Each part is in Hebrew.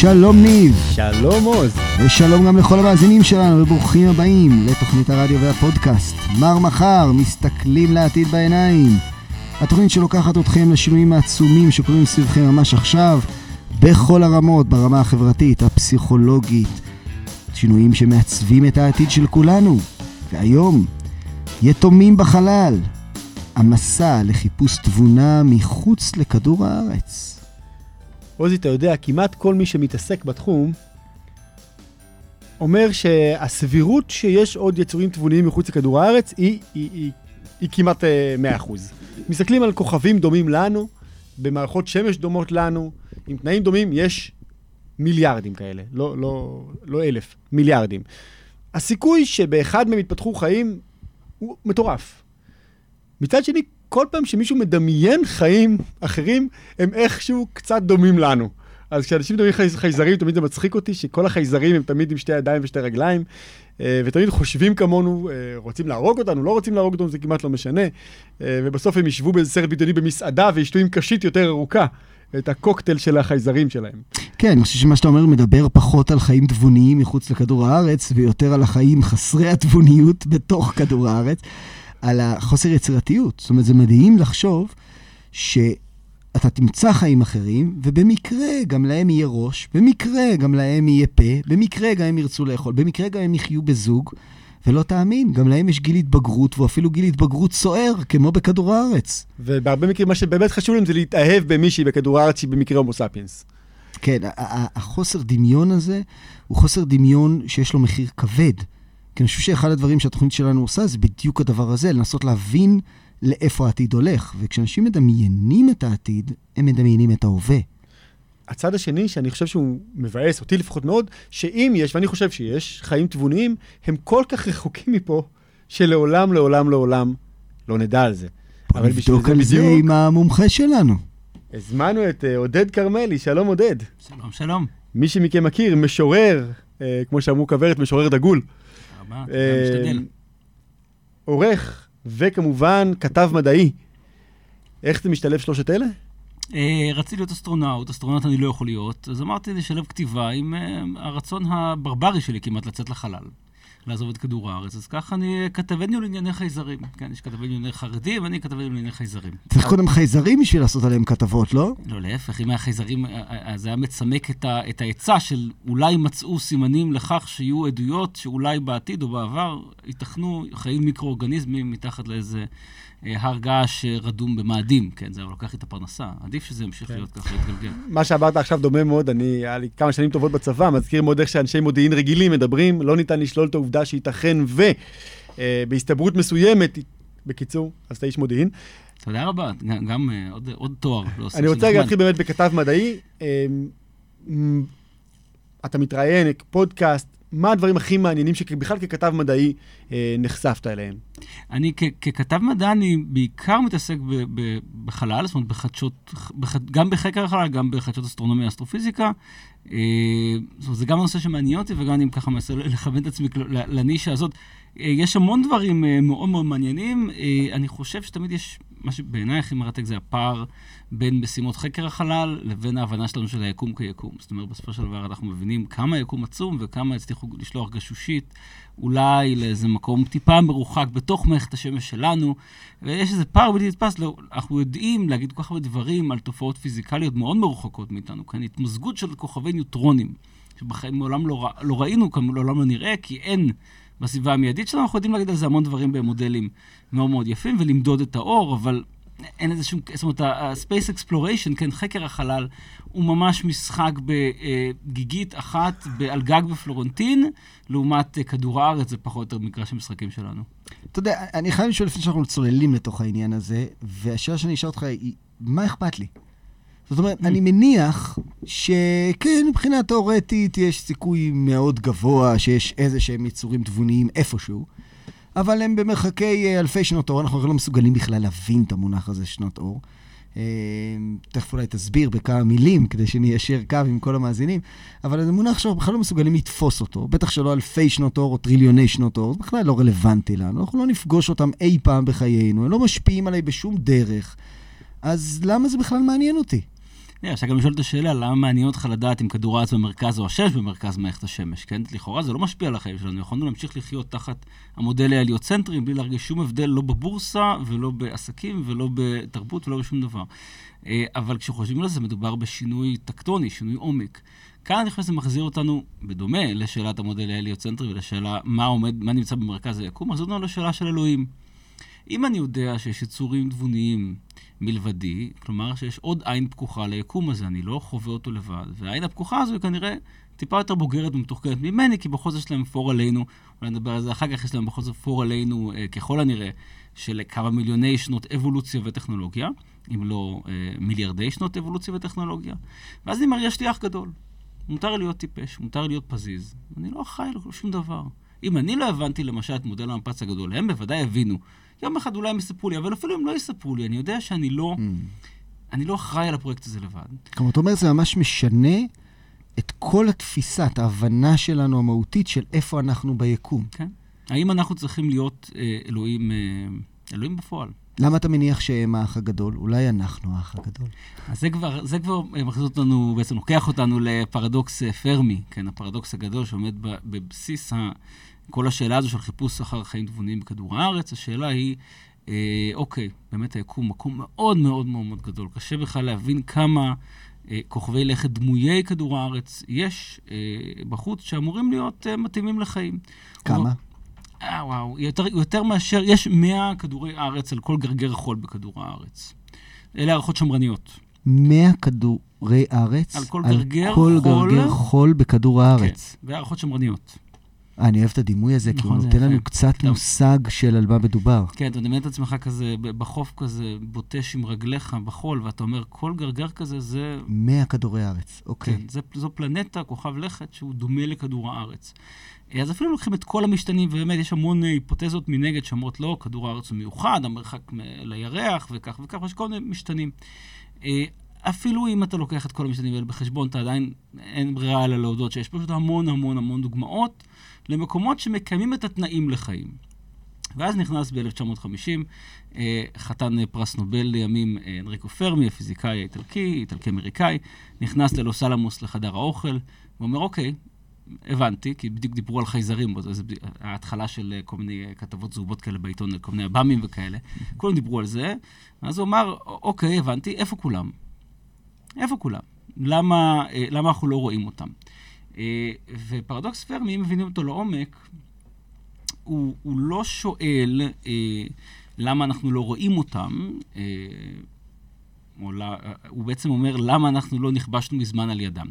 שלום ניב. שלום עוז. ושלום גם לכל המאזינים שלנו, וברוכים הבאים לתוכנית הרדיו והפודקאסט. מר מחר, מסתכלים לעתיד בעיניים. התוכנית שלוקחת אתכם לשינויים העצומים שקורים סביבכם ממש עכשיו, בכל הרמות, ברמה החברתית, הפסיכולוגית. שינויים שמעצבים את העתיד של כולנו. והיום, יתומים בחלל. המסע לחיפוש תבונה מחוץ לכדור הארץ. עוזי, אתה יודע, כמעט כל מי שמתעסק בתחום אומר שהסבירות שיש עוד יצורים תבוניים מחוץ לכדור הארץ היא, היא, היא, היא כמעט uh, 100%. מסתכלים על כוכבים דומים לנו, במערכות שמש דומות לנו, עם תנאים דומים, יש מיליארדים כאלה, לא, לא, לא אלף, מיליארדים. הסיכוי שבאחד מהם יתפתחו חיים הוא מטורף. מצד שני, כל פעם שמישהו מדמיין חיים אחרים, הם איכשהו קצת דומים לנו. אז כשאנשים מדברים חי... חייזרים, תמיד זה מצחיק אותי, שכל החייזרים הם תמיד עם שתי ידיים ושתי רגליים, אה, ותמיד חושבים כמונו, אה, רוצים להרוג אותנו, לא רוצים להרוג אותנו, זה כמעט לא משנה. אה, ובסוף הם ישבו באיזה סרט בדיוני במסעדה וישתו עם קשית יותר ארוכה. את הקוקטייל של החייזרים שלהם. כן, אני חושב שמה שאתה אומר מדבר פחות על חיים תבוניים מחוץ לכדור הארץ, ויותר על החיים חסרי התבוניות בתוך כדור הארץ. על החוסר יצירתיות. זאת אומרת, זה מדהים לחשוב שאתה תמצא חיים אחרים, ובמקרה גם להם יהיה ראש, במקרה גם להם יהיה פה, במקרה גם הם ירצו לאכול, במקרה גם הם יחיו בזוג, ולא תאמין, גם להם יש גיל התבגרות, ואפילו גיל התבגרות סוער, כמו בכדור הארץ. ובהרבה מקרים מה שבאמת חשוב להם זה להתאהב במישהי בכדור הארץ שהיא במקרה הומו ספיאנס. כן, החוסר דמיון הזה הוא חוסר דמיון שיש לו מחיר כבד. כי אני חושב שאחד הדברים שהתוכנית שלנו עושה זה בדיוק הדבר הזה, לנסות להבין לאיפה העתיד הולך. וכשאנשים מדמיינים את העתיד, הם מדמיינים את ההווה. הצד השני, שאני חושב שהוא מבאס, אותי לפחות מאוד, שאם יש, ואני חושב שיש, חיים תבוניים, הם כל כך רחוקים מפה, שלעולם, לעולם, לעולם לא נדע על זה. אבל נבדוק על זה בדיוק, עם המומחה שלנו. הזמנו את uh, עודד כרמלי, שלום עודד. שלום, שלום. מי שמכם מכיר, משורר, אה, כמו שאמרו כוורת, משורר דגול. רבה, משתדל. אמ, עורך, וכמובן כתב מדעי. איך זה משתלב שלושת אלה? אה, רציתי להיות אסטרונאוט, אסטרונאוט אני לא יכול להיות, אז אמרתי לשלב כתיבה עם אה, הרצון הברברי שלי כמעט לצאת לחלל. לעזוב את כדור הארץ. אז ככה אני כתבנו לענייני חייזרים. כן, יש כתבנו לענייני חרדים, ואני כתבנו לענייני חייזרים. צריך קודם חייזרים בשביל לעשות עליהם כתבות, לא? לא, להפך, אם היה חייזרים, אה, אה, אז היה מצמק את ההיצע של אולי מצאו סימנים לכך שיהיו עדויות שאולי בעתיד או בעבר ייתכנו חיים מיקרואורגניזמים מתחת לאיזה... אה, הר געש רדום במאדים, כן, זה לוקח את הפרנסה. עדיף שזה ימשיך כן. להיות ככה, להתגלגל. מה שאמרת עכשיו דומה מאוד, אני, היה לי כמה שנים טובות בצבא, מזכיר מאוד איך שאנשי מודיעין רגילים מדברים, לא ניתן לשלול את העובדה שייתכן ובהסתברות אה, מסוימת, בקיצור, אז אתה איש מודיעין. תודה רבה, גם, גם אה, עוד, עוד תואר. לא אני רוצה להתחיל באמת בכתב מדעי. אתה מתראיין, פודקאסט, מה הדברים הכי מעניינים שבכלל ככתב מדעי אה, נחשפת אליהם? אני ככתב מדע, אני בעיקר מתעסק בחלל, זאת אומרת, בחדשות, בח, גם בחקר החלל, גם בחדשות אסטרונומיה, אסטרופיזיקה. אה, זאת אומרת, זה גם נושא שמעניין אותי, וגם אני ככה מנסה לכוון את עצמי לנישה הזאת. אה, יש המון דברים אה, מאוד מאוד מעניינים. אה, אני חושב שתמיד יש, מה שבעיניי הכי מרתק זה הפער בין משימות חקר החלל לבין ההבנה שלנו של היקום כיקום. זאת אומרת, בסופו של דבר אנחנו מבינים כמה היקום עצום וכמה הצליחו לשלוח גשושית אולי לאיזה מקום טיפה מרוחק בתוך מערכת השמש שלנו, ויש איזה פער בלתי נתפס, לא, אנחנו יודעים להגיד כל כך הרבה דברים על תופעות פיזיקליות מאוד מרוחקות מאיתנו, כאן התמזגות של כוכבי ניוטרונים, שבחיים מעולם לא, לא ראינו, לעולם לא נראה, כי אין בסביבה המיידית שלנו, אנחנו יודעים להגיד על זה המון דברים במודלים מאוד מאוד יפים, ולמדוד את האור, אבל אין איזה שום, זאת אומרת, ה-Space Exploration, כן, חקר החלל, הוא ממש משחק בגיגית אחת על גג בפלורנטין, לעומת כדור הארץ, זה פחות או יותר מגרש המשחקים שלנו. אתה יודע, אני חייב לשאול לפני שאנחנו צוללים לתוך העניין הזה, והשאלה שאני אשאל אותך היא, מה אכפת לי? זאת אומרת, אני מניח שכן, מבחינה תאורטית יש סיכוי מאוד גבוה שיש איזה שהם יצורים תבוניים איפשהו. אבל הם במרחקי אה, אלפי שנות אור, אנחנו לא מסוגלים בכלל להבין את המונח הזה, שנות אור. אה, תכף אולי תסביר בכמה מילים, כדי שניישר קו עם כל המאזינים, אבל זה מונח שאנחנו בכלל לא מסוגלים לתפוס אותו, בטח שלא אלפי שנות אור או טריליוני שנות אור, זה בכלל לא רלוונטי לנו, אנחנו לא נפגוש אותם אי פעם בחיינו, הם לא משפיעים עליי בשום דרך, אז למה זה בכלל מעניין אותי? אפשר גם לשאול את השאלה, למה מעניין אותך לדעת אם כדור הארץ במרכז או השמש במרכז מערכת השמש, כן? לכאורה זה לא משפיע על החיים שלנו, יכולנו להמשיך לחיות תחת המודל ההליוצנטרי בלי להרגיש שום הבדל, לא בבורסה ולא בעסקים ולא בתרבות ולא בשום דבר. אה, אבל כשחושבים על זה, מדובר בשינוי טקטוני, שינוי עומק. כאן אני חושב שזה מחזיר אותנו, בדומה לשאלת המודל ההליוצנטרי ולשאלה מה עומד, מה נמצא במרכז היקום, מחזיר אותנו לשאלה של אלוהים. אם אני יודע שיש יצורים תבוניים מלבדי, כלומר שיש עוד עין פקוחה ליקום הזה, אני לא חווה אותו לבד, והעין הפקוחה הזו היא כנראה טיפה יותר בוגרת ומתוחכמת ממני, כי בכל זאת יש להם פור עלינו, אולי נדבר על זה אחר כך, יש להם בכל זאת פור עלינו, אה, ככל הנראה, של כמה מיליוני שנות אבולוציה וטכנולוגיה, אם לא אה, מיליארדי שנות אבולוציה וטכנולוגיה, ואז אני מרגיש לי אח גדול. מותר להיות טיפש, מותר להיות פזיז, אני לא אחראי לשום דבר. אם אני לא הבנתי למשל את מודל המפץ הגדול, הם בוודאי הבינו. יום אחד אולי הם יספרו לי, אבל אפילו אם לא יספרו לי, אני יודע שאני לא, mm. אני לא אחראי על הפרויקט הזה לבד. כלומר, אתה אומר, זה ממש משנה את כל התפיסה, את ההבנה שלנו המהותית של איפה אנחנו ביקום. כן. האם אנחנו צריכים להיות אה, אלוהים, אה, אלוהים בפועל? למה אתה מניח שהם האח הגדול? אולי אנחנו האח הגדול. אז זה כבר, זה כבר אה, מכניס אותנו, בעצם לוקח אותנו לפרדוקס אה, פרמי, כן, הפרדוקס הגדול שעומד בבסיס ה... כל השאלה הזו של חיפוש אחר חיים תבוניים בכדור הארץ, השאלה היא, אה, אוקיי, באמת היקום מקום מאוד מאוד מאוד מאוד גדול. קשה בכלל להבין כמה אה, כוכבי לכת דמויי כדור הארץ יש אה, בחוץ שאמורים להיות אה, מתאימים לחיים. כמה? אה, וואו, יותר, יותר מאשר, יש 100 כדורי ארץ על כל גרגר חול בכדור הארץ. אלה הערכות שמרניות. 100 כדורי ארץ? על כל גרגר חול. על כל גרגר חול בכדור הארץ. כן, והערכות שמרניות. אני אוהב את הדימוי הזה, כי הוא נכון, נותן לנו. קצת טוב. מושג של על מה מדובר. כן, אתה מדמיין את עצמך כזה בחוף כזה, בוטש עם רגליך בחול, ואתה אומר, כל גרגר כזה זה... 100 כדורי ארץ, אוקיי. כן, זה, זו פלנטה, כוכב לכת, שהוא דומה לכדור הארץ. אה, אז אפילו לוקחים את כל המשתנים, ובאמת יש המון אה, היפותזות מנגד שאומרות, לא, כדור הארץ הוא מיוחד, המרחק לירח, וכך וכך, יש כל מיני משתנים. אה, אפילו אם אתה לוקח את כל המשתנים האלה בחשבון, אתה עדיין, אין ברירה אלא להודות שיש פשוט המון המון המון דוגמאות למקומות שמקיימים את התנאים לחיים. ואז נכנס ב-1950 אה, חתן פרס נובל לימים אנריקו פרמי, הפיזיקאי האיטלקי, איטלקי-אמריקאי, נכנס ללוס אלמוס לחדר האוכל, ואומר, אוקיי, הבנתי, כי בדיוק דיברו על חייזרים, זה ההתחלה של אה, כל מיני אה, כתבות זהובות כאלה בעיתון, כל מיני עב"מים וכאלה, כולם דיברו על זה, ואז הוא אמר, אוקיי, הבנתי, איפה כולם? איפה כולם? למה, אה, למה אנחנו לא רואים אותם? ופרדוקס פרמי, אם מבינים אותו לעומק, הוא, הוא לא שואל אה, למה אנחנו לא רואים אותם, אה, או אה, הוא בעצם אומר למה אנחנו לא נכבשנו מזמן על ידם.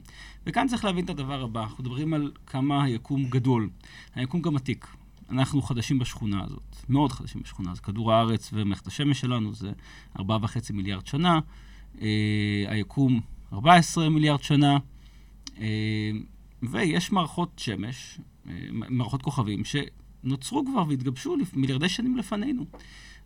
וכאן צריך להבין את הדבר הבא, אנחנו מדברים על כמה היקום גדול. היקום גם עתיק. אנחנו חדשים בשכונה הזאת, מאוד חדשים בשכונה הזאת. כדור הארץ ומערכת השמש שלנו זה 4.5 מיליארד שנה, אה, היקום 14 מיליארד שנה, אה, ויש מערכות שמש, אה, מערכות כוכבים, שנוצרו כבר והתגבשו מיליארדי שנים לפנינו.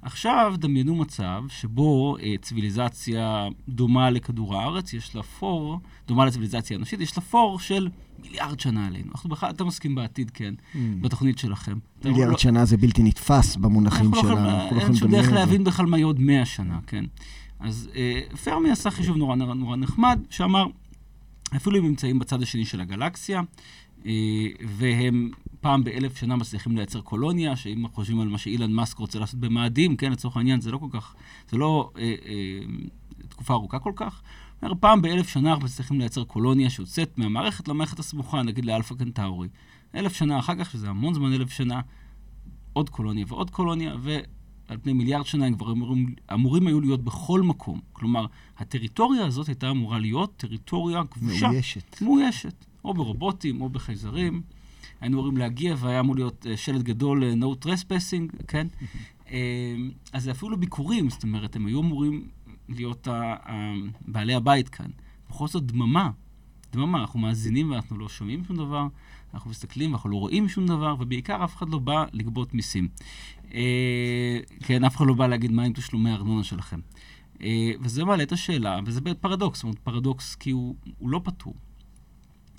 עכשיו דמיינו מצב שבו אה, ציוויליזציה דומה לכדור הארץ, יש לה פור, דומה לציוויליזציה האנושית, יש לה פור של מיליארד שנה עלינו. אנחנו בכלל, אתם עוסקים בעתיד, כן, בתוכנית שלכם. אתם לא- מיליארד שנה זה בלתי נתפס במונחים לא שלנו. יכולים- אנחנו לא אין יכולים שום לדמיין את זה. להבין בכלל מה יהיה עוד 100 שנה, כן. אז אה, פרמי עשה חישוב נורא נורא נורא נחמד, שאמר, אפילו אם נמצאים בצד השני של הגלקסיה, אה, והם פעם באלף שנה מצליחים לייצר קולוניה, שאם חושבים על מה שאילן מאסק רוצה לעשות במאדים, כן, לצורך העניין, זה לא כל כך, זה לא אה, אה, תקופה ארוכה כל כך. אומר, פעם באלף שנה אנחנו מצליחים לייצר קולוניה שיוצאת מהמערכת למערכת הסמוכה, נגיד לאלפא קנטאורי. אלף שנה אחר כך, שזה המון זמן אלף שנה, עוד קולוניה ועוד קולוניה, ועל פני מיליארד שנה הם כבר אמורים, אמורים היו להיות בכל מקום. כלומר, הטריטוריה הזאת הייתה אמורה להיות טריטוריה כבושה. מאוישת. מאוישת. או ברובוטים, או בחייזרים. היינו אמורים להגיע והיה אמור להיות אה, שלט גדול, אה, no trespassing, כן? אה, אז זה אפילו ביקורים, זאת אומרת, הם היו אמורים להיות בעלי הבית כאן. בכל זאת דממה. דממה, אנחנו מאזינים ואנחנו לא שומעים שום דבר, אנחנו מסתכלים ואנחנו לא רואים שום דבר, ובעיקר אף אחד לא בא לגבות מיסים. כן, אף אחד לא בא להגיד מה עם תשלומי הארנונה שלכם. וזה מעלה את השאלה, וזה באמת פרדוקס, זאת אומרת, פרדוקס כי הוא, הוא לא פתור.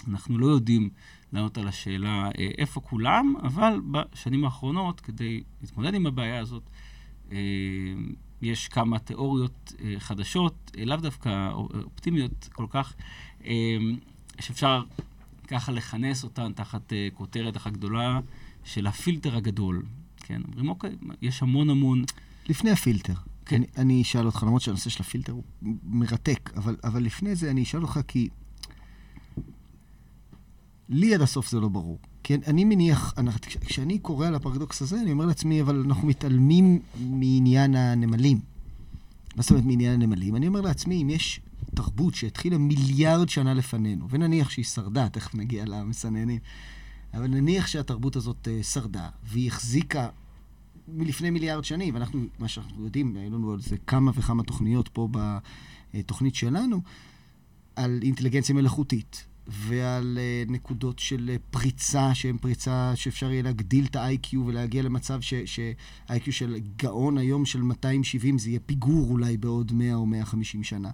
אנחנו לא יודעים לענות על השאלה אה, איפה כולם, אבל בשנים האחרונות, כדי להתמודד עם הבעיה הזאת, אה, יש כמה תיאוריות אה, חדשות, לאו דווקא אופטימיות כל כך, שאפשר ככה לכנס אותן תחת כותרת אחת גדולה של הפילטר הגדול. כן, אומרים, אוקיי, יש המון המון... לפני הפילטר, כן. אני, אני אשאל אותך, למרות שהנושא של הפילטר הוא מרתק, אבל, אבל לפני זה אני אשאל אותך כי... לי עד הסוף זה לא ברור. כן, אני מניח, אני, כשאני קורא על הפרדוקס הזה, אני אומר לעצמי, אבל אנחנו מתעלמים מעניין הנמלים. מה זאת אומרת מעניין הנמלים? אני אומר לעצמי, אם יש תרבות שהתחילה מיליארד שנה לפנינו, ונניח שהיא שרדה, תכף נגיע למסננים, אבל נניח שהתרבות הזאת uh, שרדה, והיא החזיקה מלפני מיליארד שנים, ואנחנו, מה שאנחנו יודעים, היו לנו על זה כמה וכמה תוכניות פה בתוכנית שלנו, על אינטליגנציה מלאכותית, ועל uh, נקודות של uh, פריצה, שהן פריצה שאפשר יהיה להגדיל את ה-IQ ולהגיע למצב שה-IQ של גאון היום של 270 זה יהיה פיגור אולי בעוד 100 או 150 שנה.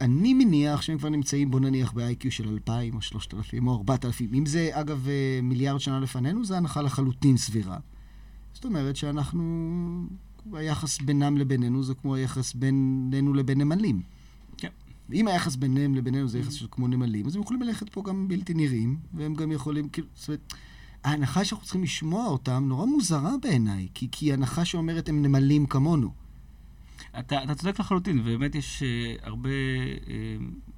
אני מניח שהם כבר נמצאים, בוא נניח, ב-IQ של 2,000 או 3,000 או 4,000. אם זה, אגב, מיליארד שנה לפנינו, זו הנחה לחלוטין סבירה. זאת אומרת שאנחנו, היחס בינם לבינינו זה כמו היחס בינינו לבין נמלים. כן. אם היחס ביניהם לבינינו זה יחס של כמו נמלים, אז הם יכולים ללכת פה גם בלתי נראים, והם גם יכולים, כאילו, זאת אומרת, ההנחה שאנחנו צריכים לשמוע אותם נורא מוזרה בעיניי, כי, כי הנחה שאומרת הם נמלים כמונו. אתה, אתה צודק לחלוטין, ובאמת יש uh, הרבה uh,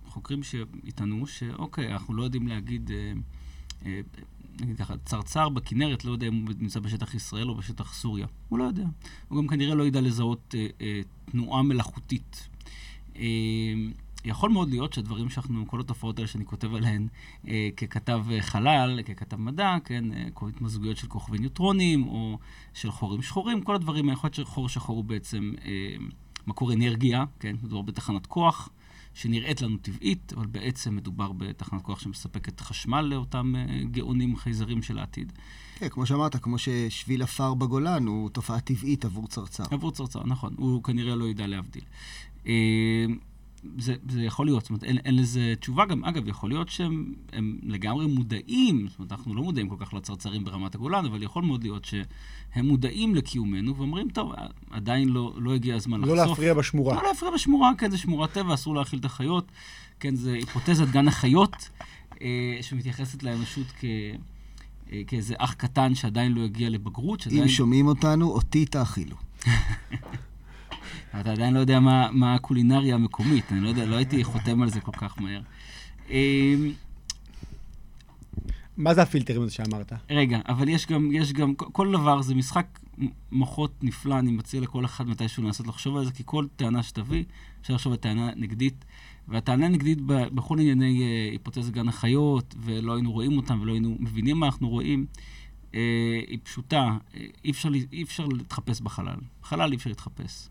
חוקרים שיטענו שאוקיי, אנחנו לא יודעים להגיד, uh, uh, נגיד ככה, צרצר בכנרת לא יודע אם הוא נמצא בשטח ישראל או בשטח סוריה. הוא לא יודע. הוא גם כנראה לא ידע לזהות uh, uh, תנועה מלאכותית. Uh, יכול מאוד להיות שהדברים שאנחנו, כל התופעות האלה שאני כותב עליהן אה, ככתב חלל, ככתב מדע, כן, אה, כל התמזגויות של כוכבי ניוטרונים או של חורים שחורים, כל הדברים, יכול להיות שחור שחור הוא בעצם אה, מקור אנרגיה, כן, מדובר בתחנת כוח שנראית לנו טבעית, אבל בעצם מדובר בתחנת כוח שמספקת חשמל לאותם אה, גאונים חייזרים של העתיד. כן, כמו שאמרת, כמו ששביל עפר בגולן הוא תופעה טבעית עבור צרצר. עבור צרצר, נכון. הוא כנראה לא ידע להבדיל. זה, זה יכול להיות, זאת אומרת, אין, אין לזה תשובה גם. אגב, יכול להיות שהם לגמרי מודעים, זאת אומרת, אנחנו לא מודעים כל כך לצרצרים ברמת הגולן, אבל יכול מאוד להיות שהם מודעים לקיומנו ואומרים, טוב, עדיין לא, לא הגיע הזמן לא לחשוף. לא להפריע בשמורה. לא להפריע בשמורה, כן, זה שמורת טבע, אסור להאכיל את החיות. כן, זה היפותזת גן החיות, אה, שמתייחסת לאנושות כ... אה, כאיזה אח קטן שעדיין לא הגיע לבגרות. שעדיין... אם שומעים אותנו, אותי תאכילו. אתה עדיין לא יודע מה, מה הקולינריה המקומית, אני לא יודע, לא הייתי חותם על זה כל כך מהר. אמ, מה זה הפילטרים הזה שאמרת? רגע, אבל יש גם, יש גם, כל דבר זה משחק מוחות נפלא, אני מציע לכל אחד מתישהו לנסות לחשוב על זה, כי כל טענה שתביא, אפשר לחשוב על טענה נגדית, והטענה הנגדית בכל ענייני אה, היפותזת גן החיות, ולא היינו רואים אותם ולא היינו מבינים מה אנחנו רואים, אה, היא פשוטה, אה, אי אפשר, אי אפשר להתחפש בחלל. בחלל אי אפשר להתחפש.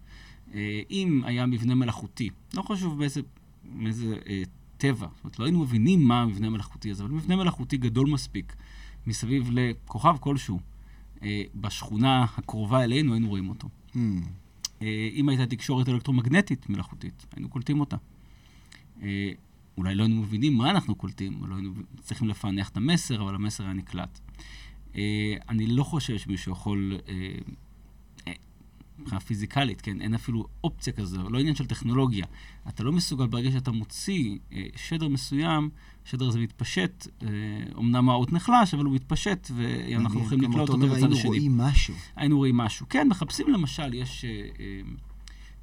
אה, אם היה מבנה מלאכותי, לא חשוב באיזה, באיזה אה, טבע, זאת אומרת, לא היינו מבינים מה המבנה המלאכותי הזה, אבל מבנה מלאכותי גדול מספיק מסביב לכוכב כלשהו, אה, בשכונה הקרובה אלינו היינו רואים אותו. Mm. אה, אם הייתה תקשורת אלקטרומגנטית מלאכותית, היינו קולטים אותה. אה, אולי לא היינו מבינים מה אנחנו קולטים, לא היינו צריכים לפענח את המסר, אבל המסר היה נקלט. אה, אני לא חושב שמישהו יכול... אה, מבחינה פיזיקלית, כן? אין אפילו אופציה כזו, לא עניין של טכנולוגיה. אתה לא מסוגל, ברגע שאתה מוציא אה, שדר מסוים, השדר הזה מתפשט, אה, אמנם האות נחלש, אבל הוא מתפשט, ואנחנו הולכים לקלוט אותו בצד השני. היינו רואים משהו. היינו רואים משהו. כן, מחפשים למשל, יש... אה, אה,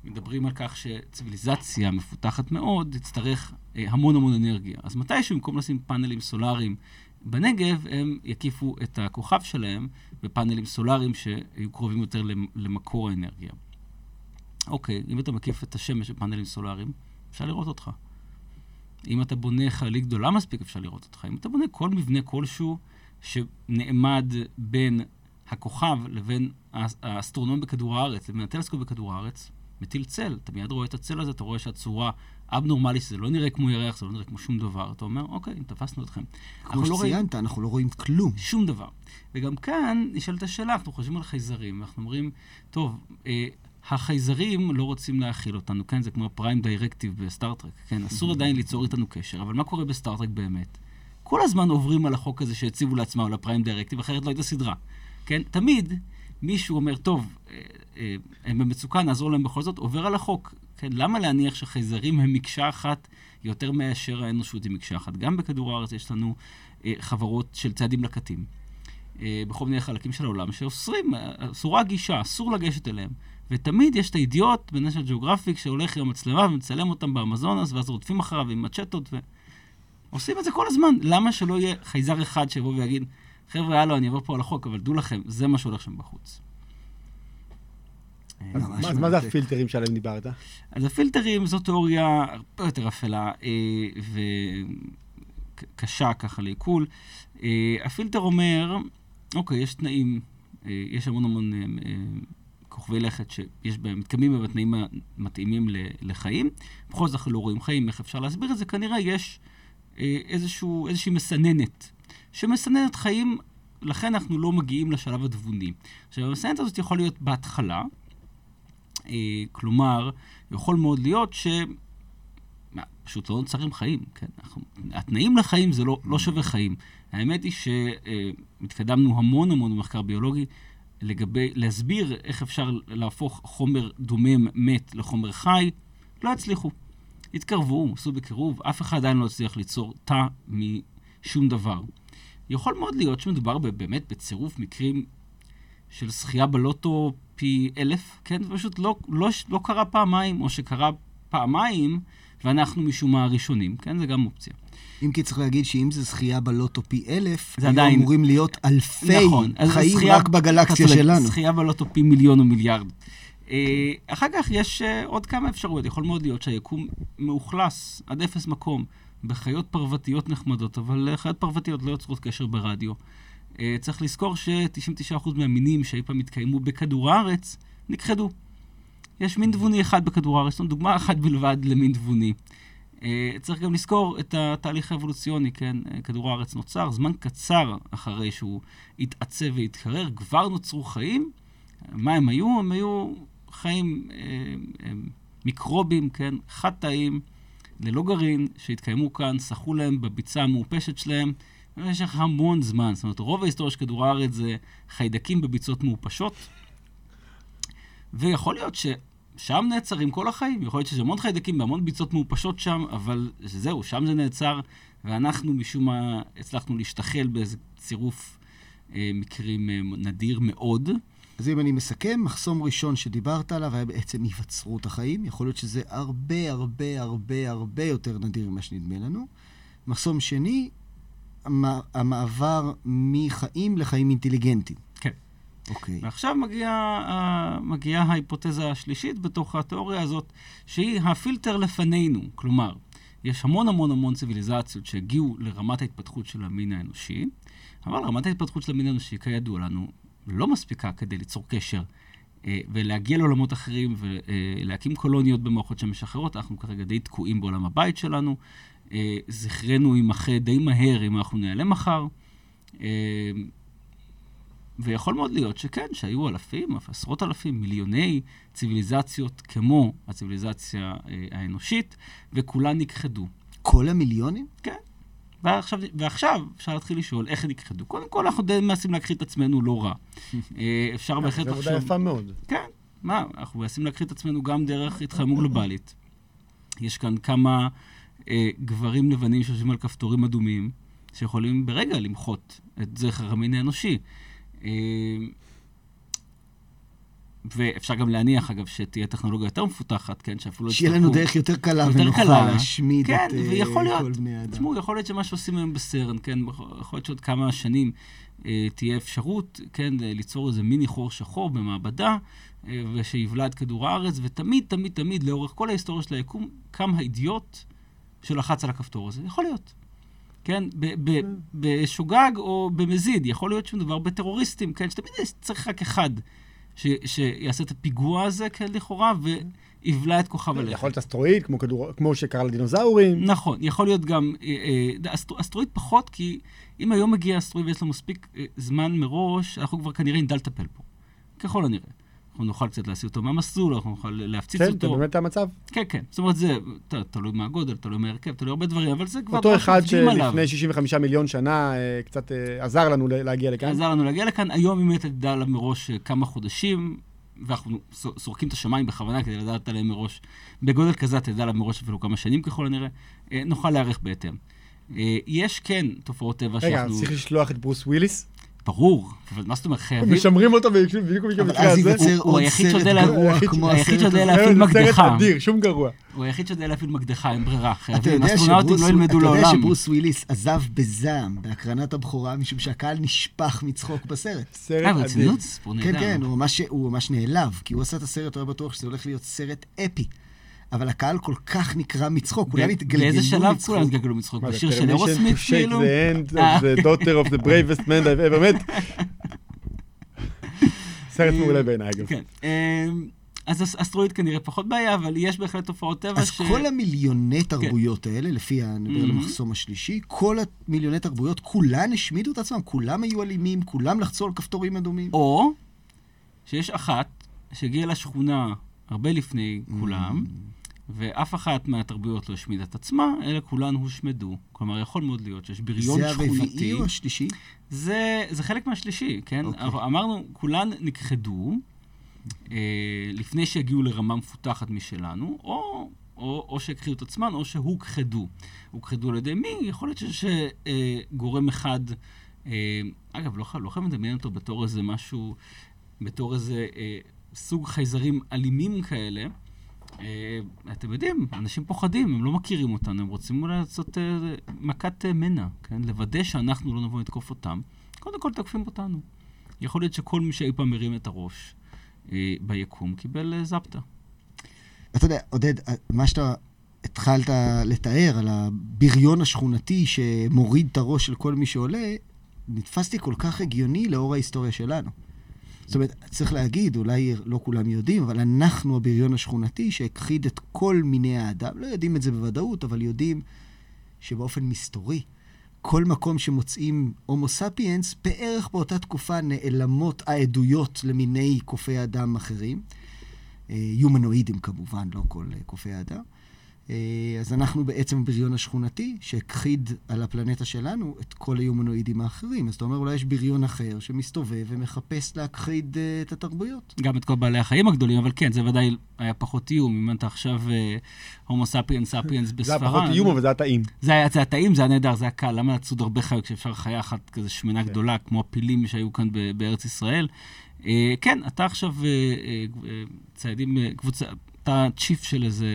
מדברים על כך שציוויליזציה מפותחת מאוד, תצטרך אה, המון המון אנרגיה. אז מתישהו, במקום לשים פאנלים סולאריים בנגב, הם יקיפו את הכוכב שלהם בפאנלים סולאריים שיהיו קרובים יותר למקור האנרגיה. אוקיי, אם אתה מקיף את השמש בפאנלים סולאריים, אפשר לראות אותך. אם אתה בונה חללית גדולה מספיק, אפשר לראות אותך. אם אתה בונה כל מבנה כלשהו שנעמד בין הכוכב לבין האסטרונום בכדור הארץ, לבין הטלסקופ בכדור הארץ, מטיל צל. אתה מיד רואה את הצל הזה, אתה רואה שהצורה אבנורמלית, שזה לא נראה כמו ירח, זה לא נראה כמו שום דבר. אתה אומר, אוקיי, תפסנו אתכם. כמו לא שציינת, לא אנחנו לא רואים כלום. שום דבר. וגם כאן נשאלת השאלה, אנחנו חושבים על חייזרים, ואנחנו אומרים, טוב, אה, החייזרים לא רוצים להבהיל אותנו, כן? זה כמו ה prime directive ב Star Trek, כן? אסור עדיין ליצור איתנו קשר, אבל מה קורה ב Star Trek באמת? כל הזמן עוברים על החוק הזה שהציבו לעצמם, על ה prime directive, אחרת לא הייתה סדרה. כן? תמיד מישהו אומר, טוב, אה, הם במצוקה, נעזור להם בכל זאת, עובר על החוק. כן, למה להניח שחייזרים הם מקשה אחת יותר מאשר האנושות היא מקשה אחת? גם בכדור הארץ יש לנו אה, חברות של צעדים לקטים. אה, בכל מיני חלקים של העולם שאוסרים, אה, אסורה גישה, אסור לגשת אליהם. ותמיד יש את האידיוט בנשל ג'אוגרפיק שהולך עם המצלמה ומצלם אותם באמזונס, ואז רודפים אחריו עם מצ'טות, ועושים את זה כל הזמן. למה שלא יהיה חייזר אחד שיבוא ויגיד, חבר'ה, הלו, אני אעבור פה על החוק, אבל דעו לכם, זה מה שהולך שם בחוץ. אז ממש מה- אז מה זה. הפילטרים שעליהם דיברת? אז הפילטרים זו תיאוריה הרבה יותר אפלה אה, וקשה ככה לעיכול. אה, הפילטר אומר, אוקיי, יש תנאים, אה, יש המון המון אה, אה, כוכבי לכת שיש בהם, מתקיימים בהם התנאים המתאימים לחיים. בכל זאת אנחנו לא רואים חיים, איך אפשר להסביר את זה? כנראה יש אה, איזשהו, איזושהי מסננת, שמסננת חיים, לכן אנחנו לא מגיעים לשלב התבוני. עכשיו, המסננת הזאת יכול להיות בהתחלה, אה, כלומר, יכול מאוד להיות ש... פשוט לא נוצרים חיים, כן? אנחנו, התנאים לחיים זה לא, לא שווה חיים. האמת היא שהתקדמנו המון המון במחקר ביולוגי לגבי, להסביר איך אפשר להפוך חומר דומם מת לחומר חי, לא הצליחו. התקרבו, עשו בקירוב, אף אחד עדיין לא הצליח ליצור תא משום דבר. יכול מאוד להיות שמדובר באמת בצירוף מקרים של זכייה בלוטו פי אלף, כן? זה פשוט לא, לא, לא קרה פעמיים, או שקרה פעמיים, ואנחנו משום מה הראשונים, כן? זה גם אופציה. אם כי צריך להגיד שאם זה זכייה בלוטו פי אלף, זה היו עדיין- אמורים להיות אלפי נכון. חיים זכייה- רק בגלקסיה שלנו. זכייה בלוטו פי מיליון או מיליארד. אה, אחר כך יש אה, עוד כמה אפשרויות. יכול מאוד להיות שהיקום מאוכלס עד אפס מקום בחיות פרוותיות נחמדות, אבל אה, חיות פרוותיות לא יוצרות קשר ברדיו. אה, צריך לזכור ש-99% מהמינים שאי פעם התקיימו בכדור הארץ נכחדו. יש מין תבוני אחד בכדור הארץ, זאת דוגמה אחת בלבד למין תבוני. אה, צריך גם לזכור את התהליך האבולוציוני, כן? אה, כדור הארץ נוצר זמן קצר אחרי שהוא התעצב והתקרר, כבר נוצרו חיים. מה הם היו? הם היו חיים אה, אה, מיקרובים, כן? חד-תאיים, ללא גרעין, שהתקיימו כאן, שחו להם בביצה המעופשת שלהם במשך המון זמן. זאת אומרת, רוב ההיסטוריה של כדור הארץ זה חיידקים בביצות מעופשות, ויכול להיות ש... שם נעצרים כל החיים. יכול להיות שיש המון חיידקים בהמון ביצות מעופשות שם, אבל זהו, שם זה נעצר, ואנחנו משום מה הצלחנו להשתחל באיזה צירוף אה, מקרים אה, נדיר מאוד. אז אם אני מסכם, מחסום ראשון שדיברת עליו היה בעצם היווצרות החיים. יכול להיות שזה הרבה הרבה הרבה הרבה יותר נדיר ממה שנדמה לנו. מחסום שני, המעבר מחיים לחיים אינטליגנטיים. כן. אוקיי. ועכשיו מגיעה אה, מגיעה ההיפותזה השלישית בתוך התיאוריה הזאת, שהיא הפילטר לפנינו. כלומר, יש המון המון המון ציוויליזציות שהגיעו לרמת ההתפתחות של המין האנושי, אבל רמת ההתפתחות של המין האנושי, כידוע לנו, לא מספיקה כדי ליצור קשר אה, ולהגיע לעולמות אחרים ולהקים קולוניות במערכות שמשחררות. אנחנו כרגע די תקועים בעולם הבית שלנו. אה, זכרנו יימחה די מהר אם אנחנו ניעלם מחר. אה, ויכול מאוד להיות שכן, שהיו אלפים, אף עשרות אלפים, מיליוני ציוויליזציות כמו הציוויליזציה אה, האנושית, וכולן נכחדו. כל המיליונים? ועכשיו, ועכשיו אפשר להתחיל לשאול איך נכחדו. קודם כל, אנחנו די מנסים להכחיד את עצמנו לא רע. אפשר בהחלט זו עבודה לחשוב... יפה מאוד. כן, מה, אנחנו מנסים להכחיד את עצמנו גם דרך התחממות גלובלית. יש כאן כמה גברים לבנים שיושבים על כפתורים אדומים, שיכולים ברגע למחות את זכר המין האנושי. אה, ואפשר גם להניח, אגב, שתהיה טכנולוגיה יותר מפותחת, כן, שאפילו לא שיהיה לנו דרך יותר קלה יותר ונוחה קלה. להשמיד כן, את אה, ויכול להיות. כל בני האדם. תשמעו, יכול להיות שמה שעושים היום בסרן, כן, יכול להיות שעוד כמה שנים אה, תהיה אפשרות, כן, אה, ליצור איזה מיני חור שחור במעבדה, אה, ושיבלע את כדור הארץ, ותמיד, תמיד, תמיד, לאורך כל ההיסטוריה של היקום, קם האידיוט שלחץ על הכפתור הזה. יכול להיות. כן, בשוגג או במזיד, יכול להיות שמדובר בטרוריסטים, כן, שתמיד צריך רק אחד ש- שיעשה את הפיגוע הזה, כן, לכאורה, ויבלע את כוכב הלכת. יכול להיות אסטרואיד, כמו כדור- כמו שקרה לדינוזאורים. נכון, יכול להיות גם, אה, אה, אסטר, אסטרואיד פחות, כי אם היום מגיע אסטרואיד ויש לו מספיק אה, זמן מראש, אנחנו כבר כנראה נדע לטפל בו. ככל הנראה. אנחנו נוכל קצת להסיע אותו מהמסלול, אנחנו נוכל להפציץ כן, זה אותו. באמת המצב. כן, כן. זאת אומרת, זה תלוי מהגודל, תלוי מהרכב, תלוי הרבה דברים, אבל זה כבר אותו אחד. שלפני 65 מיליון שנה אה, קצת אה, עזר לנו להגיע לכאן. עזר לנו להגיע לכאן. היום אם אתה תדע עליו מראש אה, כמה חודשים, ואנחנו סורקים את השמיים בכוונה כדי לדעת עליהם מראש, בגודל כזה אתה תדע עליו מראש אפילו כמה שנים ככל הנראה, אה, נוכל להיערך בהתאם. יש כן תופעות טבע רגע, שאנחנו... צריך לשלוח את ברוס וויליס? ברור, אבל מה זאת אומרת, חייבים... משמרים אותו בדיוק במקרה אז הזה. הוא היחיד שיודע. להפעיל מקדחה. אדיר, שום גרוע. הוא היחיד שיודע להפעיל מקדחה, אין ברירה. חייבים, אסטרונאוטים לא ילמדו אתה יודע לעולם. שברוס וויליס עזב בזעם בהקרנת הבכורה, משום שהקהל נשפך מצחוק בסרט. סרט אה, אדיר. ברצינות? סיפור כן. כן, הוא ממש, הוא ממש נעלב, כי הוא עשה את הסרט, הוא היה בטוח שזה הולך להיות סרט אפי. אבל הקהל כל כך נקרע מצחוק, כולם התגלגלו באיזה מצחוק. שלב כולם התגלגלו מצחוק? בשיר של אירוסמית, כאילו? the אה. of the daughter of the bravest man I've ever met. סרט מעולה בעיניי, אגב. כן. אמ, אז אס- אסטרואיד כנראה פחות בעיה, אבל יש בהחלט תופעות טבע אז ש... כל המיליוני תרבויות האלה, לפי הנדבר Mhm. למחסום השלישי, כל המיליוני תרבויות, כולן השמידו את עצמם, כולם היו אלימים, כולם לחצו על כפתורים אדומים. או שיש אחת שהגיעה לשכונה הרבה לפני כולם, ואף אחת מהתרבויות לא השמידה את עצמה, אלא כולן הושמדו. כלומר, יכול מאוד להיות שיש בריון זה שכונתי. הרביעי או השלישי? זה, זה חלק מהשלישי, כן? אוקיי. Okay. אמרנו, כולן נכחדו אה, לפני שהגיעו לרמה מפותחת משלנו, או, או, או שהכחידו את עצמן, או שהוכחדו. הוכחדו על ידי מי? יכול להיות שיש אה, גורם אחד, אה, אגב, לא, לא חייב לדמיין אותו בתור איזה משהו, בתור איזה אה, סוג חייזרים אלימים כאלה. אה, אתם יודעים, אנשים פוחדים, הם לא מכירים אותנו, הם רוצים אולי לעשות אה, מכת אה, מנע, כן? לוודא שאנחנו לא נבוא לתקוף אותם. קודם כל תוקפים אותנו. יכול להיות שכל מי שאי פעם מרים את הראש ביקום קיבל זפטה. אתה יודע, עודד, מה שאתה התחלת לתאר על הבריון השכונתי שמוריד את הראש של כל מי שעולה, נתפסתי כל כך הגיוני לאור ההיסטוריה שלנו. זאת אומרת, צריך להגיד, אולי לא כולם יודעים, אבל אנחנו הבריון השכונתי שהכחיד את כל מיני האדם. לא יודעים את זה בוודאות, אבל יודעים שבאופן מסתורי, כל מקום שמוצאים הומו ספיאנס, בערך באותה תקופה נעלמות העדויות למיני קופי אדם אחרים. אה, יומנואידים כמובן, לא כל אה, קופי האדם. אה, אז אנחנו בעצם הבריון השכונתי שהכחיד על הפלנטה שלנו את כל היומנואידים האחרים. אז אתה אומר, אולי יש בריון אחר שמסתובב ומחפש להכחיד אה, את התרבויות. גם את כל בעלי החיים הגדולים, אבל כן, זה ודאי היה פחות איום. אם אתה עכשיו אה, הומו ספיאנס ספיאנס זה בספרד. היה פחות איום, אבל זה היה טעים. זה היה, זה היה טעים, זה היה נהדר, זה היה קל. למה לצוד הרבה חיות כשאפשר חיה אחת כזה שמנה כן. גדולה, כמו הפילים שהיו כאן ב- בארץ ישראל? כן, אתה עכשיו ציידים, אה, קבוצה, אתה צ'יף של איזה